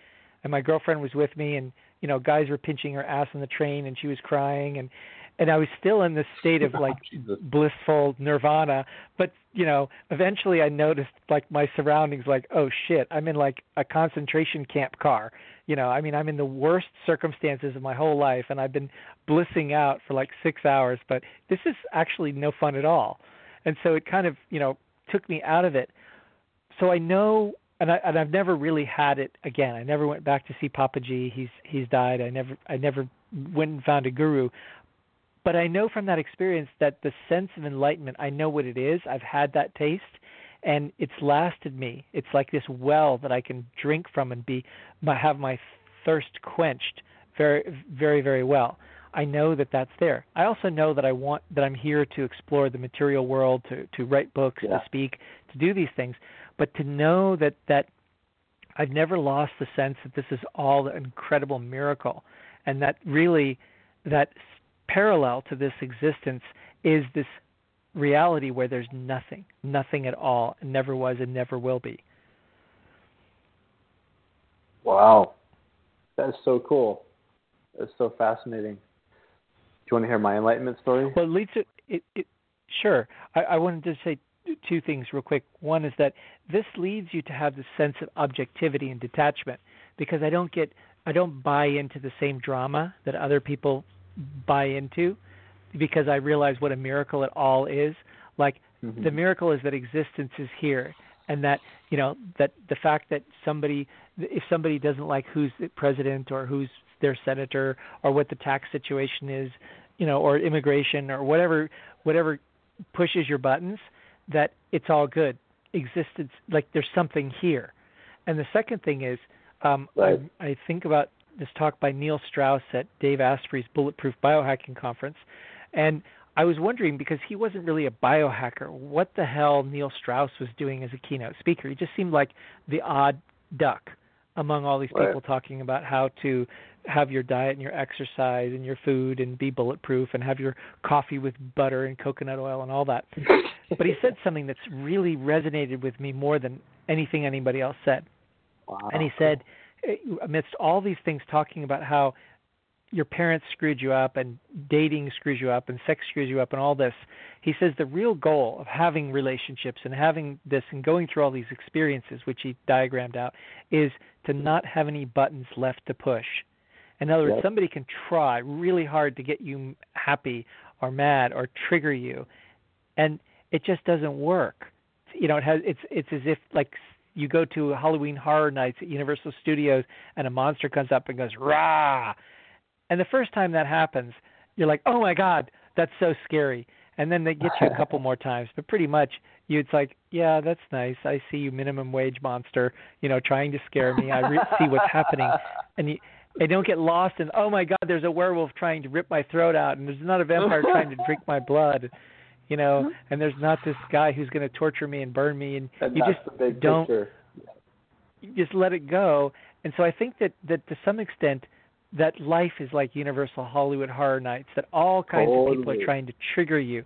and my girlfriend was with me and you know guys were pinching her ass on the train and she was crying and and I was still in this state of like [LAUGHS] oh, blissful nirvana. But you know, eventually I noticed like my surroundings, like oh shit, I'm in like a concentration camp car. You know, I mean, I'm in the worst circumstances of my whole life, and I've been blissing out for like six hours. But this is actually no fun at all, and so it kind of you know took me out of it. So I know and I and I've never really had it again. I never went back to see Papaji. He's he's died. I never I never went and found a guru. But I know from that experience that the sense of enlightenment, I know what it is. I've had that taste and it's lasted me. It's like this well that I can drink from and be have my thirst quenched very very very well. I know that that's there. I also know that I want that I'm here to explore the material world, to to write books, yeah. to speak, to do these things. But to know that that I've never lost the sense that this is all an incredible miracle, and that really that parallel to this existence is this reality where there's nothing, nothing at all, and never was and never will be. Wow, that's so cool. That's so fascinating. Do you want to hear my enlightenment story? Well, it leads to it. it sure. I, I wanted to say two things real quick. One is that this leads you to have this sense of objectivity and detachment because I don't get I don't buy into the same drama that other people buy into because I realize what a miracle it all is. Like mm-hmm. the miracle is that existence is here and that you know that the fact that somebody if somebody doesn't like who's the president or who's their senator or what the tax situation is you know or immigration or whatever whatever pushes your buttons that it's all good existence like there's something here and the second thing is um right. I, I think about this talk by Neil Strauss at Dave Asprey's Bulletproof Biohacking Conference, and I was wondering because he wasn't really a biohacker, what the hell Neil Strauss was doing as a keynote speaker. He just seemed like the odd duck among all these people right. talking about how to have your diet and your exercise and your food and be bulletproof and have your coffee with butter and coconut oil and all that. [LAUGHS] but he said something that's really resonated with me more than anything anybody else said. Wow. And he said, eh, amidst all these things talking about how your parents screwed you up and dating screws you up and sex screws you up and all this he says the real goal of having relationships and having this and going through all these experiences which he diagrammed out is to not have any buttons left to push. In other words somebody can try really hard to get you happy or mad or trigger you and it just doesn't work. You know it has it's it's as if like you go to Halloween Horror Nights at Universal Studios and a monster comes up and goes rah, and the first time that happens, you're like, oh my god, that's so scary. And then they get you a [LAUGHS] couple more times, but pretty much you it's like, yeah, that's nice. I see you, minimum wage monster, you know, trying to scare me. I re- see what's happening, [LAUGHS] and you. And don't get lost in oh my god, there's a werewolf trying to rip my throat out, and there's not a vampire trying to drink my blood you know, mm-hmm. and there's not this guy who's going to torture me and burn me, and, and you just don't. Picture. You just let it go, and so I think that that to some extent, that life is like Universal Hollywood Horror Nights. That all kinds of people are trying to trigger you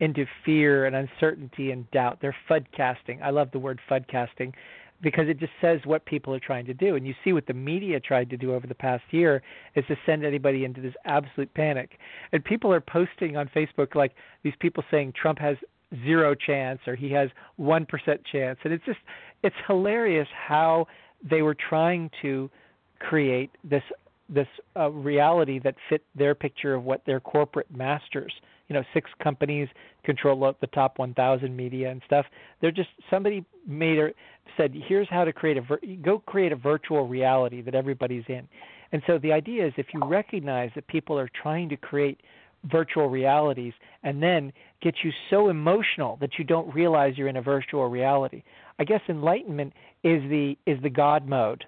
into fear and uncertainty and doubt. They're fudcasting. I love the word fudcasting because it just says what people are trying to do. And you see what the media tried to do over the past year is to send anybody into this absolute panic. And people are posting on Facebook like these people saying Trump has zero chance or he has 1% chance. And it's just it's hilarious how they were trying to create this this uh, reality that fit their picture of what their corporate masters you know six companies control the top 1,000 media and stuff. They're just somebody made or said, here's how to create a vir- go create a virtual reality that everybody's in. And so the idea is if you recognize that people are trying to create virtual realities and then get you so emotional that you don't realize you're in a virtual reality. I guess enlightenment is the is the God mode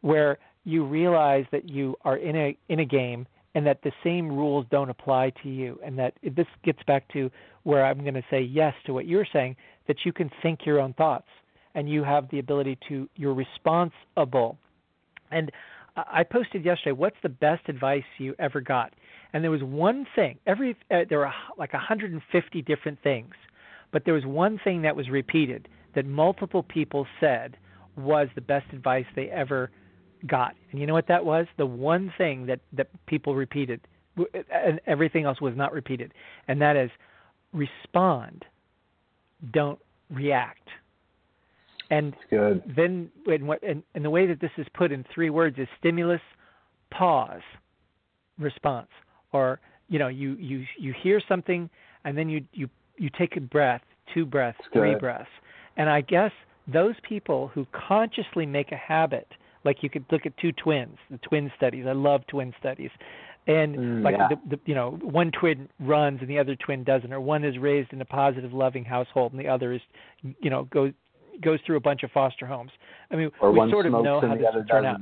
where you realize that you are in a in a game and that the same rules don't apply to you and that this gets back to where I'm going to say yes to what you're saying that you can think your own thoughts and you have the ability to you're responsible. And I posted yesterday what's the best advice you ever got? And there was one thing. Every uh, there were like 150 different things, but there was one thing that was repeated that multiple people said was the best advice they ever got. And you know what that was? The one thing that that people repeated, and everything else was not repeated, and that is respond, don't react. And then, and, what, and, and the way that this is put in three words is stimulus, pause, response. Or you know, you you you hear something, and then you you you take a breath, two breaths, three breaths. And I guess those people who consciously make a habit like you could look at two twins, the twin studies. I love twin studies. And mm, like yeah. the, the, you know, one twin runs and the other twin doesn't, or one is raised in a positive, loving household and the other is, you know, goes goes through a bunch of foster homes. I mean, or we sort of know how this will turn out.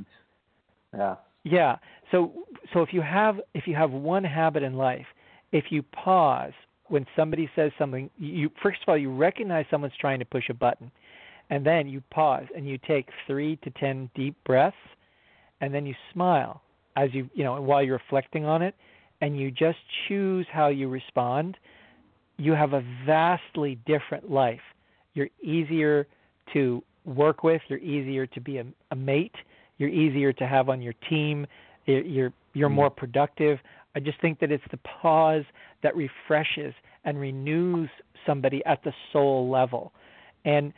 Yeah. Yeah. So so if you have if you have one habit in life, if you pause when somebody says something, you first of all you recognize someone's trying to push a button and then you pause and you take three to ten deep breaths, and then you smile as you you know while you're reflecting on it, and you just choose how you respond. You have a vastly different life. You're easier to work with. You're easier to be a, a mate. You're easier to have on your team. You're you're, you're mm. more productive. I just think that it's the pause that refreshes and renews somebody at the soul level. And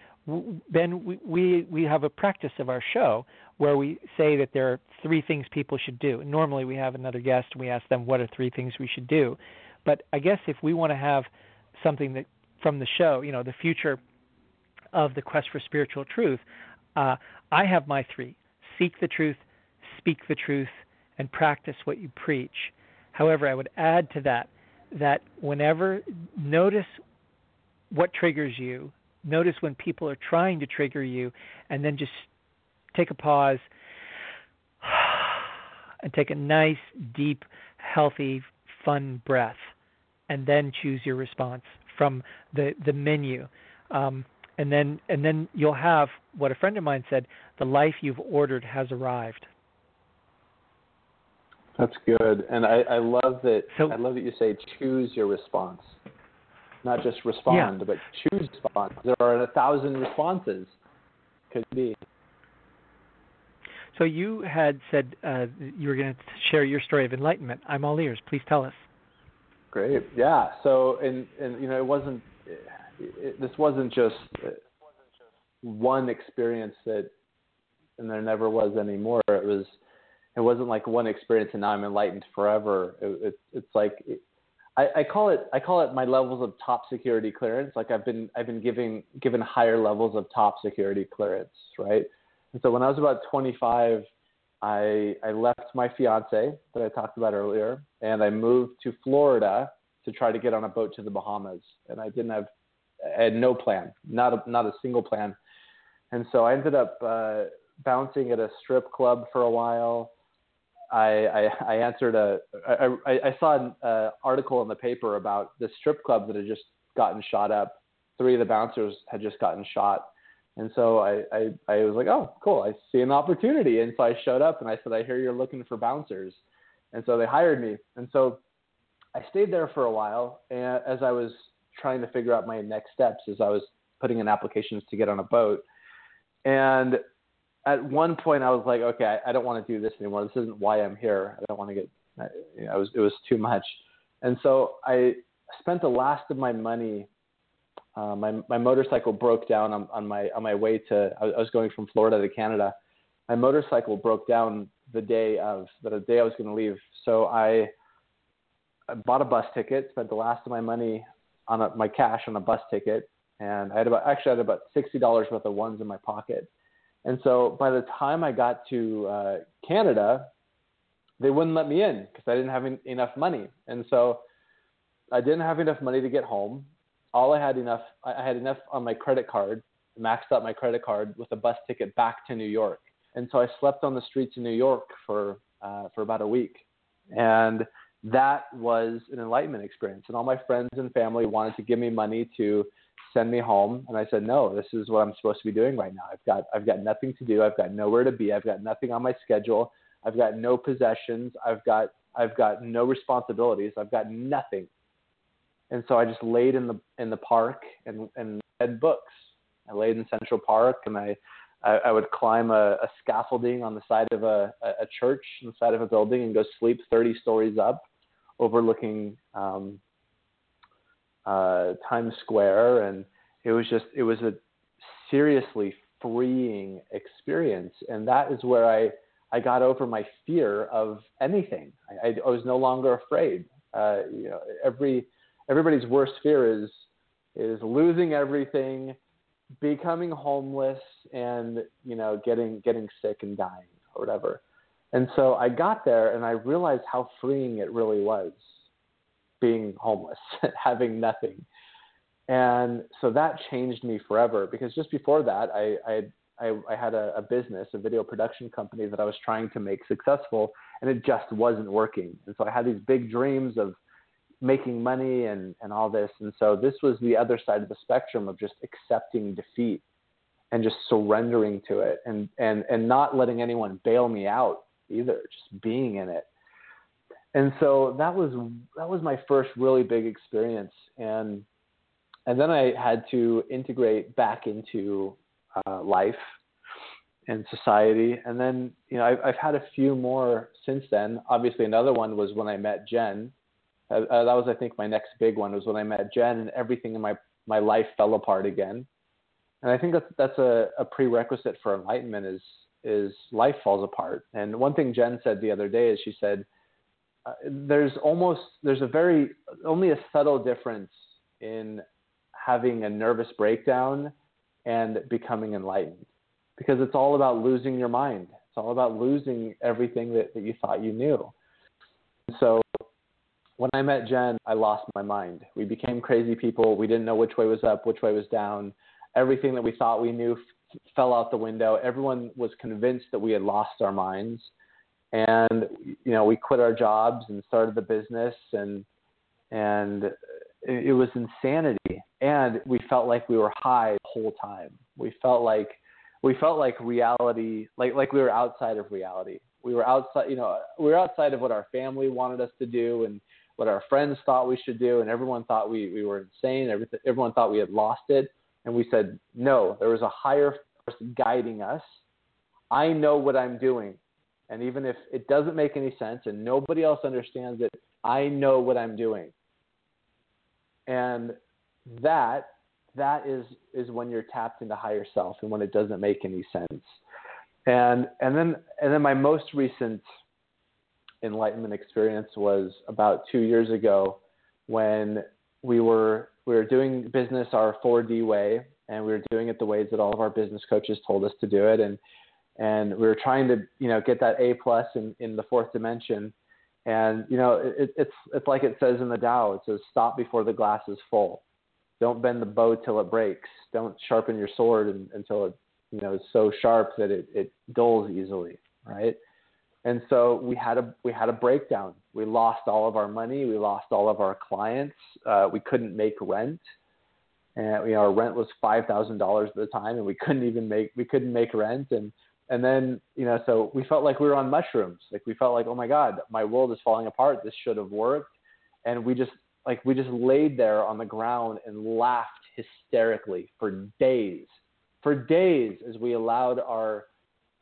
then we, we we have a practice of our show where we say that there are three things people should do. Normally, we have another guest and we ask them what are three things we should do. But I guess if we want to have something that from the show, you know, the future of the quest for spiritual truth, uh, I have my three: seek the truth, speak the truth, and practice what you preach. However, I would add to that that whenever notice what triggers you notice when people are trying to trigger you and then just take a pause [SIGHS] and take a nice deep healthy fun breath and then choose your response from the the menu. Um, and then and then you'll have what a friend of mine said the life you've ordered has arrived. That's good. And i, I love that so, i love that you say choose your response not just respond, yeah. but choose response. There are a thousand responses. Could be. So you had said uh, you were going to share your story of enlightenment. I'm all ears. Please tell us. Great. Yeah. So, and and you know, it wasn't. It, this wasn't just one experience that, and there never was anymore. It was. It wasn't like one experience and now I'm enlightened forever. It, it, it's like I, I call it I call it my levels of top security clearance. Like I've been I've been giving given higher levels of top security clearance, right? And so when I was about 25, I I left my fiance that I talked about earlier, and I moved to Florida to try to get on a boat to the Bahamas. And I didn't have I had no plan, not a, not a single plan. And so I ended up uh, bouncing at a strip club for a while. I, I, I answered a I, I, I saw an uh, article in the paper about the strip club that had just gotten shot up. Three of the bouncers had just gotten shot, and so I, I I was like, oh, cool, I see an opportunity, and so I showed up and I said, I hear you're looking for bouncers, and so they hired me, and so I stayed there for a while, and as I was trying to figure out my next steps, as I was putting in applications to get on a boat, and at one point I was like, okay, I, I don't want to do this anymore. This isn't why I'm here. I don't want to get. You know, it was it was too much, and so I spent the last of my money. Uh, my my motorcycle broke down on, on my on my way to. I was going from Florida to Canada. My motorcycle broke down the day of the day I was going to leave. So I I bought a bus ticket, spent the last of my money on a, my cash on a bus ticket, and I had about actually I had about sixty dollars worth of ones in my pocket. And so by the time I got to uh, Canada, they wouldn't let me in because I didn't have en- enough money. And so I didn't have enough money to get home. All I had enough I had enough on my credit card, maxed out my credit card with a bus ticket back to New York. And so I slept on the streets in New York for uh, for about a week. And that was an enlightenment experience. And all my friends and family wanted to give me money to send me home. And I said, no, this is what I'm supposed to be doing right now. I've got, I've got nothing to do. I've got nowhere to be. I've got nothing on my schedule. I've got no possessions. I've got, I've got no responsibilities. I've got nothing. And so I just laid in the, in the park and, and read books. I laid in Central Park and I, I, I would climb a, a scaffolding on the side of a, a church, the side of a building, and go sleep 30 stories up, overlooking um, uh, Times Square, and it was just it was a seriously freeing experience, and that is where I I got over my fear of anything. I, I was no longer afraid. Uh, you know, every everybody's worst fear is is losing everything, becoming homeless, and you know, getting getting sick and dying or whatever. And so I got there, and I realized how freeing it really was being homeless, [LAUGHS] having nothing. And so that changed me forever because just before that, I, I, I, I had a, a business, a video production company that I was trying to make successful, and it just wasn't working. And so I had these big dreams of making money and, and all this. And so this was the other side of the spectrum of just accepting defeat and just surrendering to it and, and, and not letting anyone bail me out either, just being in it and so that was that was my first really big experience. And and then I had to integrate back into uh, life and society. And then you know I've, I've had a few more since then. Obviously another one was when I met Jen. Uh, uh, that was I think my next big one was when I met Jen and everything in my my life fell apart again. And I think that's that's a, a prerequisite for enlightenment is is life falls apart. And one thing Jen said the other day is she said there's almost there's a very only a subtle difference in having a nervous breakdown and becoming enlightened. Because it's all about losing your mind. It's all about losing everything that, that you thought you knew. So when i met jen i lost my mind. We became crazy people. We didn't know which way was up which way was down. Everything that we thought we knew f- fell out the window. Everyone was convinced that we had lost our minds and you know we quit our jobs and started the business and and it, was insanity. And we felt like we were high the whole time. We felt like we felt like reality like like we were outside of reality. We were outside you know we were outside of what our family wanted us to do and what our friends thought we should do. And everyone thought we, we were insane. Everyone thought we had lost it. And we said no there was a higher force guiding us. I know what i'm doing and even if it doesn't make any sense and nobody else understands it, I know what I'm doing. And that that is is when you're tapped into higher self and when it doesn't make any sense. And and then and then my most recent enlightenment experience was about two years ago when we were we were doing business our 4D way and we were doing it the ways that all of our business coaches told us to do it and and we were trying to you know get that A plus in, in the fourth dimension. And you know it, it's it's like it says in the Tao. It says stop before the glass is full. Don't bend the bow till it breaks. Don't sharpen your sword in, until it you know is so sharp that it, it dulls easily, right? And so we had a we had a breakdown. We lost all of our money. We lost all of our clients. Uh, we couldn't make rent and you know our rent was five thousand dollars at the time, and we couldn't even make we couldn't make rent, and and then you know so we felt like we were on mushrooms. Like we felt like oh my god my world is falling apart. This should have worked. And we just like we just laid there on the ground and laughed hysterically for days. For days as we allowed our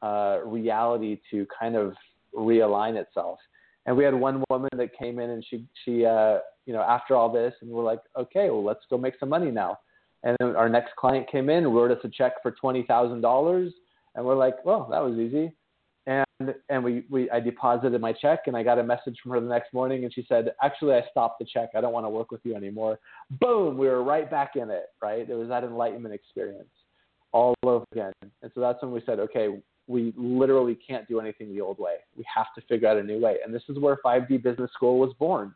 uh, reality to kind of realign itself. And we had one woman that came in and she she uh, you know after all this and we're like okay well let's go make some money now. And then our next client came in wrote us a check for twenty thousand dollars and we're like, well, that was easy. And and we, we I deposited my check and I got a message from her the next morning and she said, Actually I stopped the check. I don't want to work with you anymore. Boom, we were right back in it, right? It was that enlightenment experience all over again. And so that's when we said, Okay, we literally can't do anything the old way. We have to figure out a new way. And this is where 5D Business School was born.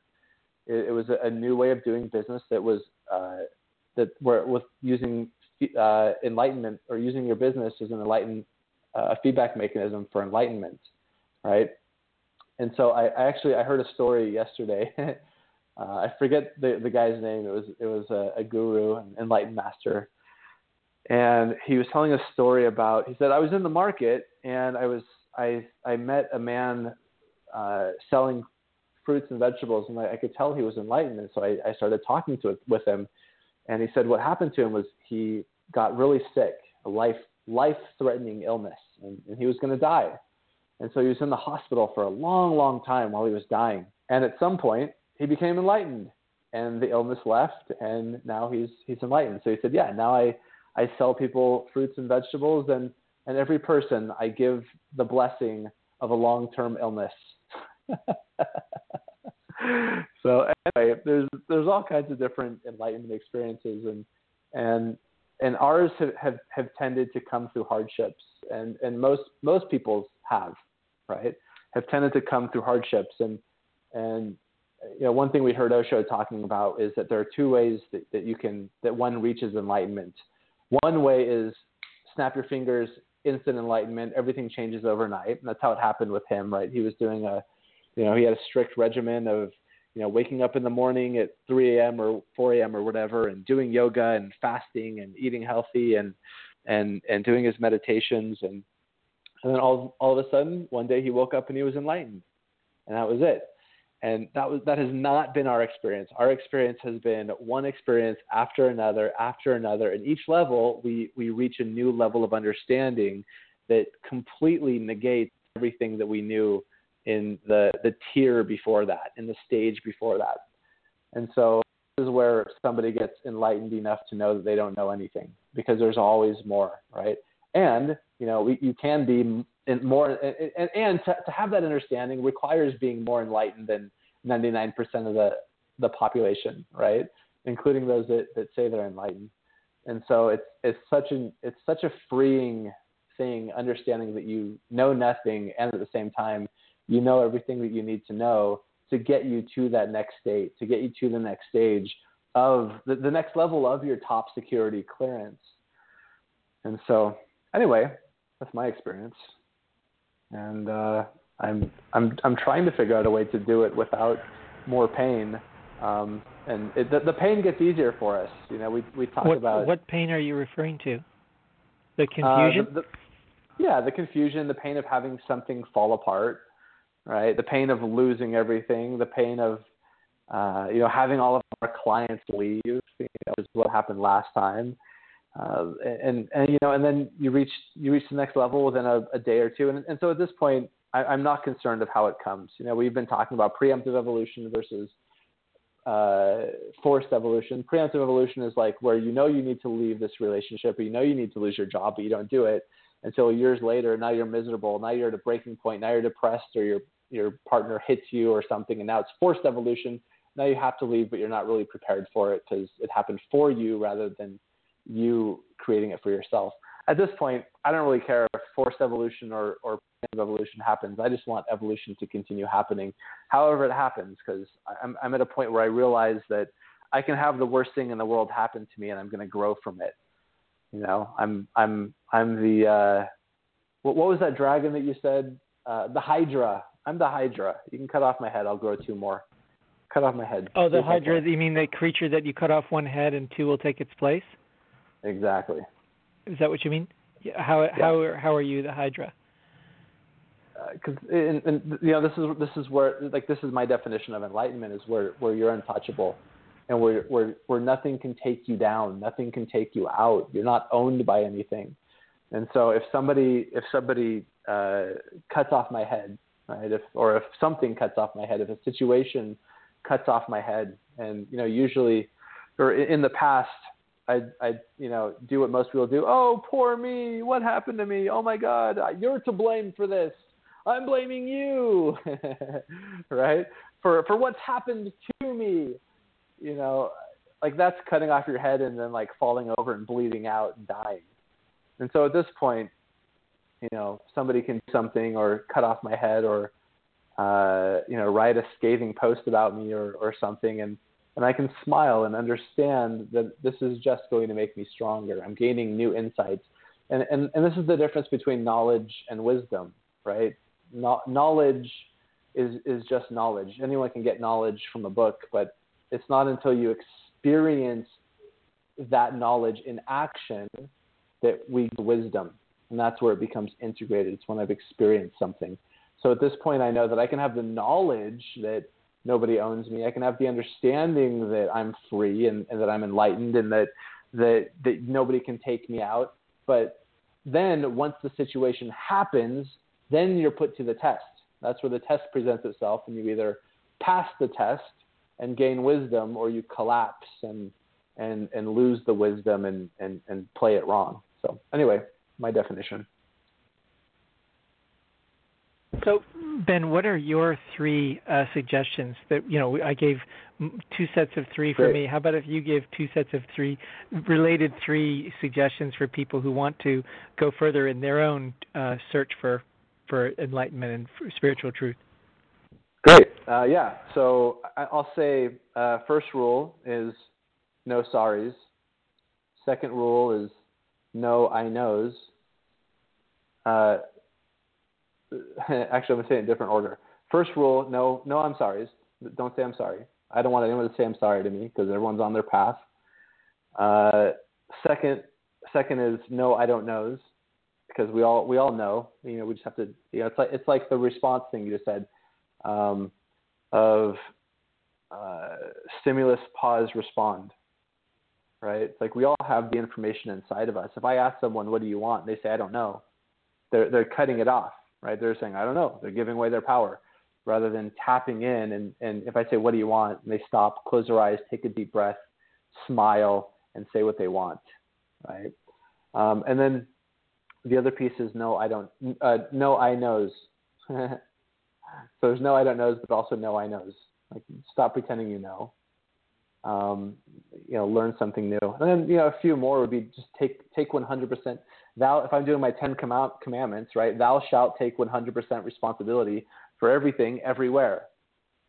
It, it was a, a, new way of doing business that was uh, that were with using uh, enlightenment or using your business as an enlightened uh, feedback mechanism for enlightenment, right? And so I, I actually I heard a story yesterday. [LAUGHS] uh, I forget the the guy's name. It was it was a, a guru, an enlightened master, and he was telling a story about. He said I was in the market and I was I I met a man uh, selling fruits and vegetables, and I, I could tell he was enlightened. And so I, I started talking to with him, and he said what happened to him was he got really sick, a life life threatening illness, and, and he was going to die. And so he was in the hospital for a long, long time while he was dying. And at some point, he became enlightened, and the illness left, and now he's he's enlightened. So he said, "Yeah, now I I sell people fruits and vegetables, and and every person I give the blessing of a long-term illness." [LAUGHS] so anyway, there's there's all kinds of different enlightenment experiences, and and and ours have, have, have tended to come through hardships, and, and most most people's have, right? Have tended to come through hardships, and and you know one thing we heard Osho talking about is that there are two ways that, that you can that one reaches enlightenment. One way is snap your fingers, instant enlightenment, everything changes overnight, and that's how it happened with him, right? He was doing a, you know, he had a strict regimen of you know, waking up in the morning at 3 a.m. or 4 a.m. or whatever, and doing yoga and fasting and eating healthy and and and doing his meditations and and then all all of a sudden one day he woke up and he was enlightened, and that was it. And that was that has not been our experience. Our experience has been one experience after another after another, and each level we we reach a new level of understanding that completely negates everything that we knew in the the tier before that, in the stage before that. And so this is where somebody gets enlightened enough to know that they don't know anything because there's always more, right? And you know, we, you can be in more, and, and, to, to have that understanding requires being more enlightened than 99% of the the population, right? Including those that, that say they're enlightened. And so it's it's such an it's such a freeing thing, understanding that you know nothing and at the same time you know everything that you need to know to get you to that next state, to get you to the next stage of the, the next level of your top security clearance. And so, anyway, that's my experience, and uh, I'm I'm I'm trying to figure out a way to do it without more pain. Um, and it, the, the pain gets easier for us. You know, we we talk what, about what pain are you referring to? The confusion. Uh, the, the, yeah, the confusion, the pain of having something fall apart, right? The pain of losing everything, the pain of uh, you know having all of our clients leave, you know, is what happened last time. Uh, and and you know, and then you reach you reach the next level within a, a day or two, and, and so at this point, I, I'm not concerned of how it comes. You know, we've been talking about preemptive evolution versus uh, forced evolution. Preemptive evolution is like where you know you need to leave this relationship, or you know you need to lose your job, but you don't do it until years later. Now you're miserable. Now you're at a breaking point. Now you're depressed, or your your partner hits you or something, and now it's forced evolution. Now you have to leave, but you're not really prepared for it because it happened for you rather than you creating it for yourself. At this point, I don't really care if forced evolution or, or evolution happens. I just want evolution to continue happening, however it happens, because I'm, I'm at a point where I realize that I can have the worst thing in the world happen to me, and I'm going to grow from it. You know, I'm I'm I'm the uh, what, what was that dragon that you said? Uh, the Hydra. I'm the Hydra. You can cut off my head. I'll grow two more. Cut off my head. Oh, the Hydra. You mean the creature that you cut off one head and two will take its place? Exactly. Is that what you mean? How yeah. how how are you the Hydra? Because uh, you know this is this is where like this is my definition of enlightenment is where where you're untouchable and where, where, where nothing can take you down, nothing can take you out. You're not owned by anything. And so if somebody, if somebody uh, cuts off my head, right, if, or if something cuts off my head, if a situation cuts off my head, and, you know, usually, or in the past, I, I, you know, do what most people do. Oh, poor me! What happened to me? Oh my God! You're to blame for this. I'm blaming you, [LAUGHS] right? For for what's happened to me, you know, like that's cutting off your head and then like falling over and bleeding out and dying. And so at this point, you know, somebody can do something or cut off my head or uh, you know, write a scathing post about me or, or something and and I can smile and understand that this is just going to make me stronger. I'm gaining new insights. And, and, and this is the difference between knowledge and wisdom, right? No, knowledge is, is just knowledge. Anyone can get knowledge from a book, but it's not until you experience that knowledge in action that we wisdom. And that's where it becomes integrated. It's when I've experienced something. So at this point, I know that I can have the knowledge that – nobody owns me. I can have the understanding that I'm free and, and that I'm enlightened and that, that that nobody can take me out. But then once the situation happens, then you're put to the test. That's where the test presents itself, and you either pass the test and gain wisdom, or you collapse and and and lose the wisdom and and and play it wrong. So anyway, my definition. So, Ben, what are your three uh, suggestions that you know? I gave two sets of three for Great. me. How about if you give two sets of three related three suggestions for people who want to go further in their own uh, search for for enlightenment and for spiritual truth? Great. Uh, yeah. So I'll say uh, first rule is no sorries. Second rule is no I knows. Uh, [LAUGHS] actually, I'm to say it in different order. First rule: no, no, I'm sorry. Don't say I'm sorry. I don't want anyone to say I'm sorry to me because everyone's on their path. Uh, second, second is no, I don't knows because we all we all know. You know, we just have to. You know, it's like it's like the response thing you just said um, of uh, stimulus, pause, respond. Right? It's like we all have the information inside of us. If I ask someone, "What do you want?" they say, "I don't know," they're they're cutting it off right? They're saying, I don't know. They're giving away their power rather than tapping in. And, and if I say, What do you want? And they stop, close their eyes, take a deep breath, smile, and say what they want, right? Um, and then the other piece is no, I don't, uh, no, I knows. [LAUGHS] so there's no, I don't knows, but also no, I knows. Like stop pretending you know. Um, you know, learn something new. And then, you know, a few more would be just take, take 100% thou if i'm doing my 10 commandments right thou shalt take 100% responsibility for everything everywhere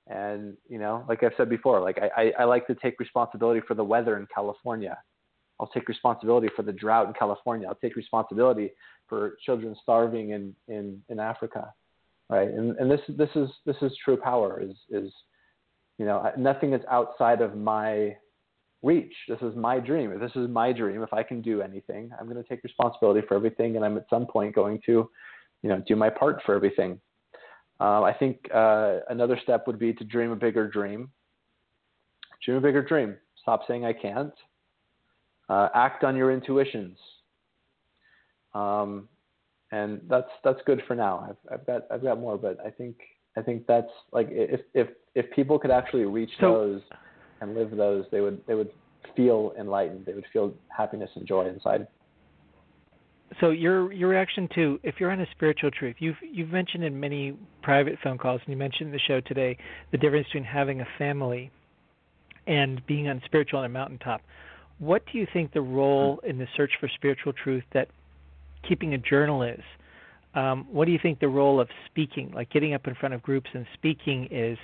and you know like i've said before like I, I, I like to take responsibility for the weather in california i'll take responsibility for the drought in california i'll take responsibility for children starving in in in africa right and and this this is this is true power is is you know nothing is outside of my reach. This is my dream. If this is my dream, if I can do anything, I'm going to take responsibility for everything, and I'm at some point going to, you know, do my part for everything. Uh, I think uh, another step would be to dream a bigger dream. Dream a bigger dream. Stop saying I can't. Uh, act on your intuitions. Um, and that's that's good for now. I've, I've got I've got more, but I think I think that's like if if if people could actually reach so, those and live those, they would they would feel enlightened. They would feel happiness and joy inside. So your your reaction to if you're on a spiritual truth, you've you've mentioned in many private phone calls, and you mentioned in the show today the difference between having a family and being on spiritual on a mountaintop. What do you think the role in the search for spiritual truth that keeping a journal is? Um, what do you think the role of speaking, like getting up in front of groups and speaking, is?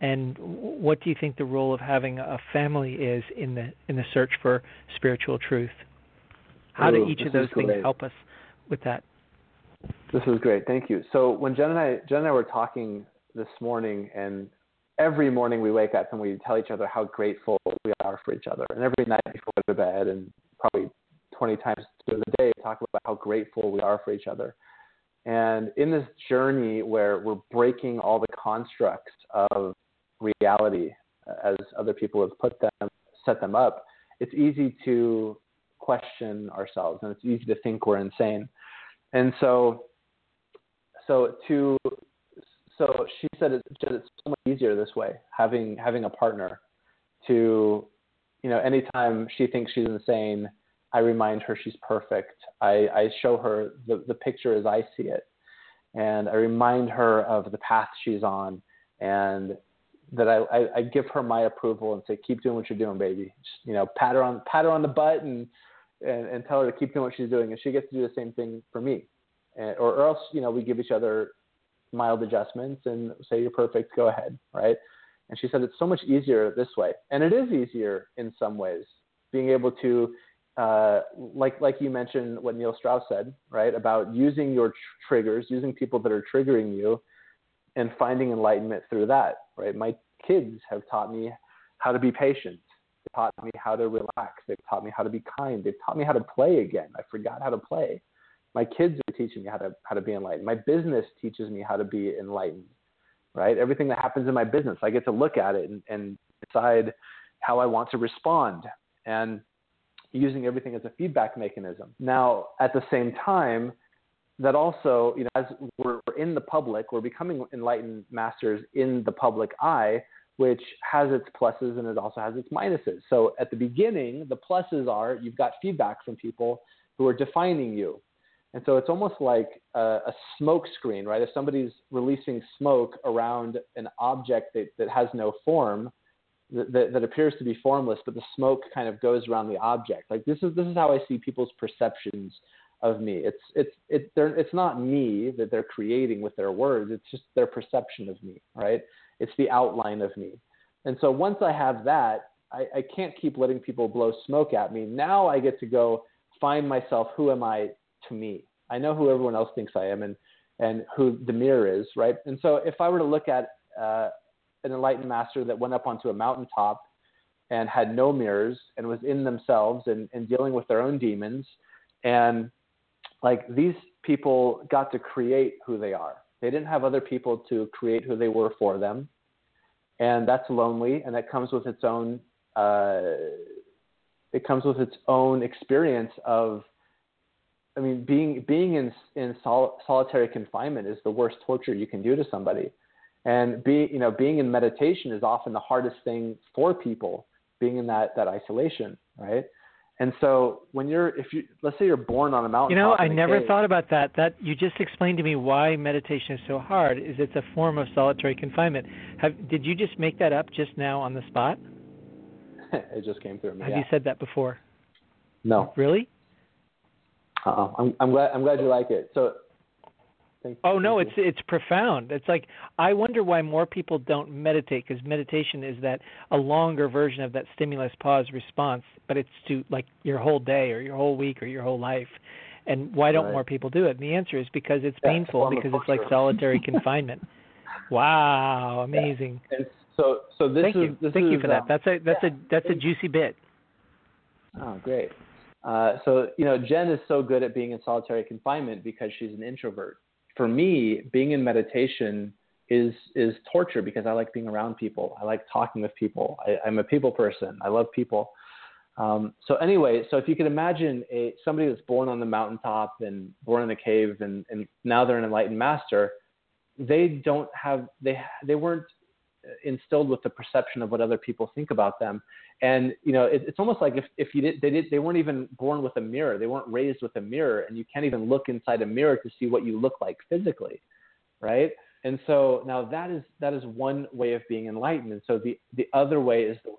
and what do you think the role of having a family is in the in the search for spiritual truth? How Ooh, do each of those things help us with that? This is great. Thank you. So when Jen and I Jen and I were talking this morning and every morning we wake up and we tell each other how grateful we are for each other. And every night before we go to bed and probably 20 times through the day talk about how grateful we are for each other. And in this journey where we're breaking all the constructs of reality uh, as other people have put them, set them up, it's easy to question ourselves and it's easy to think we're insane. And so, so to, so she said it's, it's so much easier this way, having having a partner to, you know, anytime she thinks she's insane, I remind her she's perfect. I, I show her the, the picture as I see it. and I remind her of the path she's on, and that I, I, I give her my approval and say, keep doing what you're doing, baby. Just, you know, pat her on pat her on the butt and, and and tell her to keep doing what she's doing, and she gets to do the same thing for me, and, or, or else you know we give each other mild adjustments and say you're perfect, go ahead, right? And she said it's so much easier this way, and it is easier in some ways, being able to uh, like like you mentioned what Neil Strauss said, right, about using your tr- triggers, using people that are triggering you, and finding enlightenment through that, right? My kids have taught me how to be patient. They taught me how to relax. They've taught me how to be kind. They've taught me how to play again. I forgot how to play. My kids are teaching me how to how to be enlightened. My business teaches me how to be enlightened, right? Everything that happens in my business, I get to look at it and, and decide how I want to respond. And using everything as a feedback mechanism. Now, at the same time, that also, you know, as we're in the public, we're becoming enlightened masters in the public eye, which has its pluses and it also has its minuses. So at the beginning, the pluses are you've got feedback from people who are defining you. And so it's almost like a, a smoke screen, right? If somebody's releasing smoke around an object that, that has no form, that, that appears to be formless, but the smoke kind of goes around the object. Like this is this is how I see people's perceptions of me. It's it's it, it's not me that they're creating with their words. It's just their perception of me, right? It's the outline of me. And so once I have that, I, I can't keep letting people blow smoke at me. Now I get to go find myself. Who am I to me? I know who everyone else thinks I am, and and who the mirror is, right? And so if I were to look at uh, an enlightened master that went up onto a mountaintop and had no mirrors and was in themselves and, and dealing with their own demons. And like these people got to create who they are. They didn't have other people to create who they were for them. And that's lonely and that comes with its own uh, it comes with its own experience of I mean, being being in in sol- solitary confinement is the worst torture you can do to somebody. And be, you know, being in meditation is often the hardest thing for people, being in that, that isolation, right? And so when you're, if you, let's say you're born on a mountain. You know, I never cave, thought about that. That you just explained to me why meditation is so hard. Is it's a form of solitary confinement. Have did you just make that up just now on the spot? [LAUGHS] it just came through me. Have yeah. you said that before? No. Really? Uh-uh. I'm, I'm glad. I'm glad you like it. So Oh no, it's it's profound. It's like I wonder why more people don't meditate because meditation is that a longer version of that stimulus pause response, but it's to like your whole day or your whole week or your whole life. And why don't right. more people do it? And the answer is because it's yeah, painful because it's like solitary [LAUGHS] confinement. Wow, amazing. Yeah. So so this Thank is you. this Thank is, you for that. That's a that's yeah. a that's a juicy bit. Oh, great. Uh, so you know, Jen is so good at being in solitary confinement because she's an introvert for me, being in meditation is is torture because I like being around people. I like talking with people. I, am a people person. I love people. Um, so anyway, so if you could imagine a somebody that's born on the mountaintop and born in a cave and, and now they're an enlightened master, they don't have they they weren't instilled with the perception of what other people think about them. And you know, it, it's almost like if, if you did, they did, they weren't even born with a mirror. They weren't raised with a mirror, and you can't even look inside a mirror to see what you look like physically, right? And so now that is that is one way of being enlightened. And so the the other way is the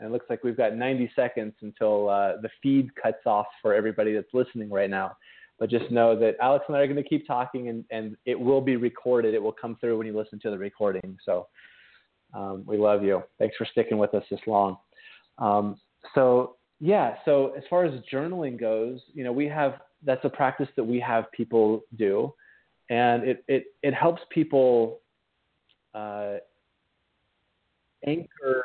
and it looks like we've got 90 seconds until uh, the feed cuts off for everybody that's listening right now. But just know that Alex and I are going to keep talking, and, and it will be recorded. It will come through when you listen to the recording. So um, we love you. Thanks for sticking with us this long. Um, so yeah, so as far as journaling goes, you know, we have that's a practice that we have people do, and it it it helps people uh, anchor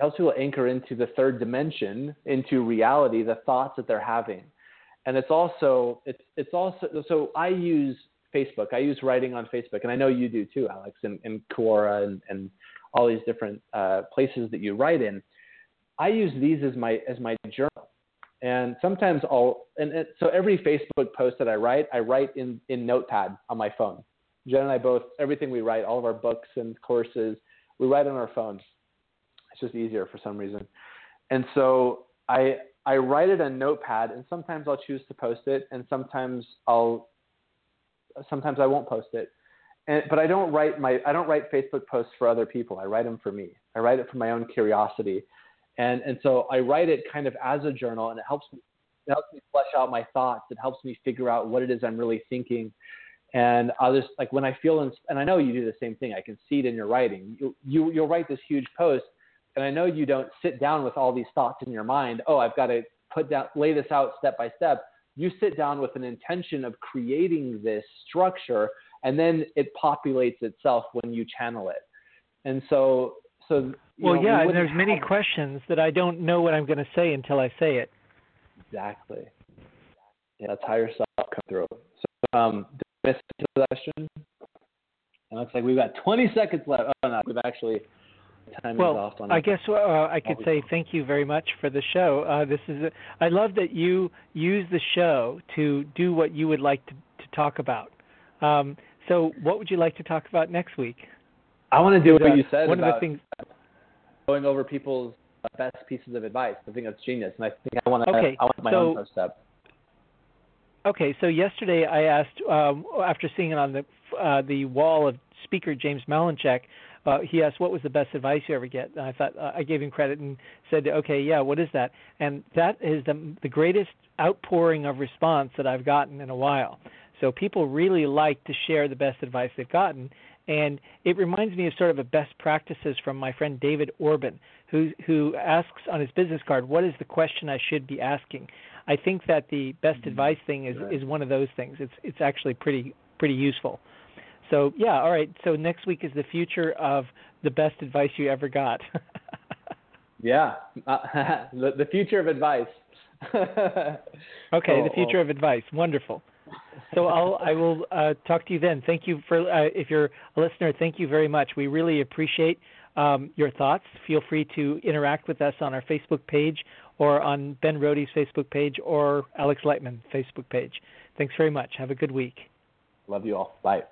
helps people anchor into the third dimension, into reality, the thoughts that they're having and it's also it's it's also so I use Facebook. I use writing on Facebook, and I know you do too, Alex, and, and Quora and, and all these different uh, places that you write in. I use these as my as my journal, and sometimes I'll and it, so every Facebook post that I write, I write in in Notepad on my phone. Jen and I both everything we write, all of our books and courses, we write on our phones. It's just easier for some reason, and so I I write it on Notepad, and sometimes I'll choose to post it, and sometimes I'll sometimes I won't post it. And, but I don't write my I don't write Facebook posts for other people. I write them for me. I write it for my own curiosity, and and so I write it kind of as a journal, and it helps me it helps me flesh out my thoughts. It helps me figure out what it is I'm really thinking. And I'll just like when I feel, in, and I know you do the same thing. I can see it in your writing. You, you you'll write this huge post, and I know you don't sit down with all these thoughts in your mind. Oh, I've got to put down, lay this out step by step. You sit down with an intention of creating this structure, and then it populates itself when you channel it. And so, so well, know, yeah. We and there's many questions that I don't know what I'm going to say until I say it. Exactly. Yeah, that's how your self come through. So, um, did I miss the question? It looks like we've got 20 seconds left. Oh no, we've actually time well, is off on I guess uh, I could say thank you very much for the show. Uh, this is a, I love that you use the show to do what you would like to, to talk about. Um, so, what would you like to talk about next week? I want to do what uh, you said one about of the things going over people's best pieces of advice. I think that's genius, and I think I want to. Okay, I want my so, own first step. Okay, so yesterday I asked, um, after seeing it on the uh, the wall of speaker James Malinchak, uh, he asked what was the best advice you ever get. And I thought uh, I gave him credit and said, okay, yeah, what is that? And that is the the greatest outpouring of response that I've gotten in a while. So people really like to share the best advice they've gotten, and it reminds me of sort of a best practices from my friend David Orban, who who asks on his business card, "What is the question I should be asking?" I think that the best mm-hmm. advice thing is is one of those things. It's it's actually pretty pretty useful. So yeah, all right. So next week is the future of the best advice you ever got. [LAUGHS] yeah, [LAUGHS] uh, the future of advice. [LAUGHS] okay, oh, the future oh. of advice. Wonderful. So I'll I will uh, talk to you then. Thank you for uh, if you're a listener. Thank you very much. We really appreciate um, your thoughts. Feel free to interact with us on our Facebook page or on Ben Rohde's Facebook page or Alex Lightman Facebook page. Thanks very much. Have a good week. Love you all. Bye.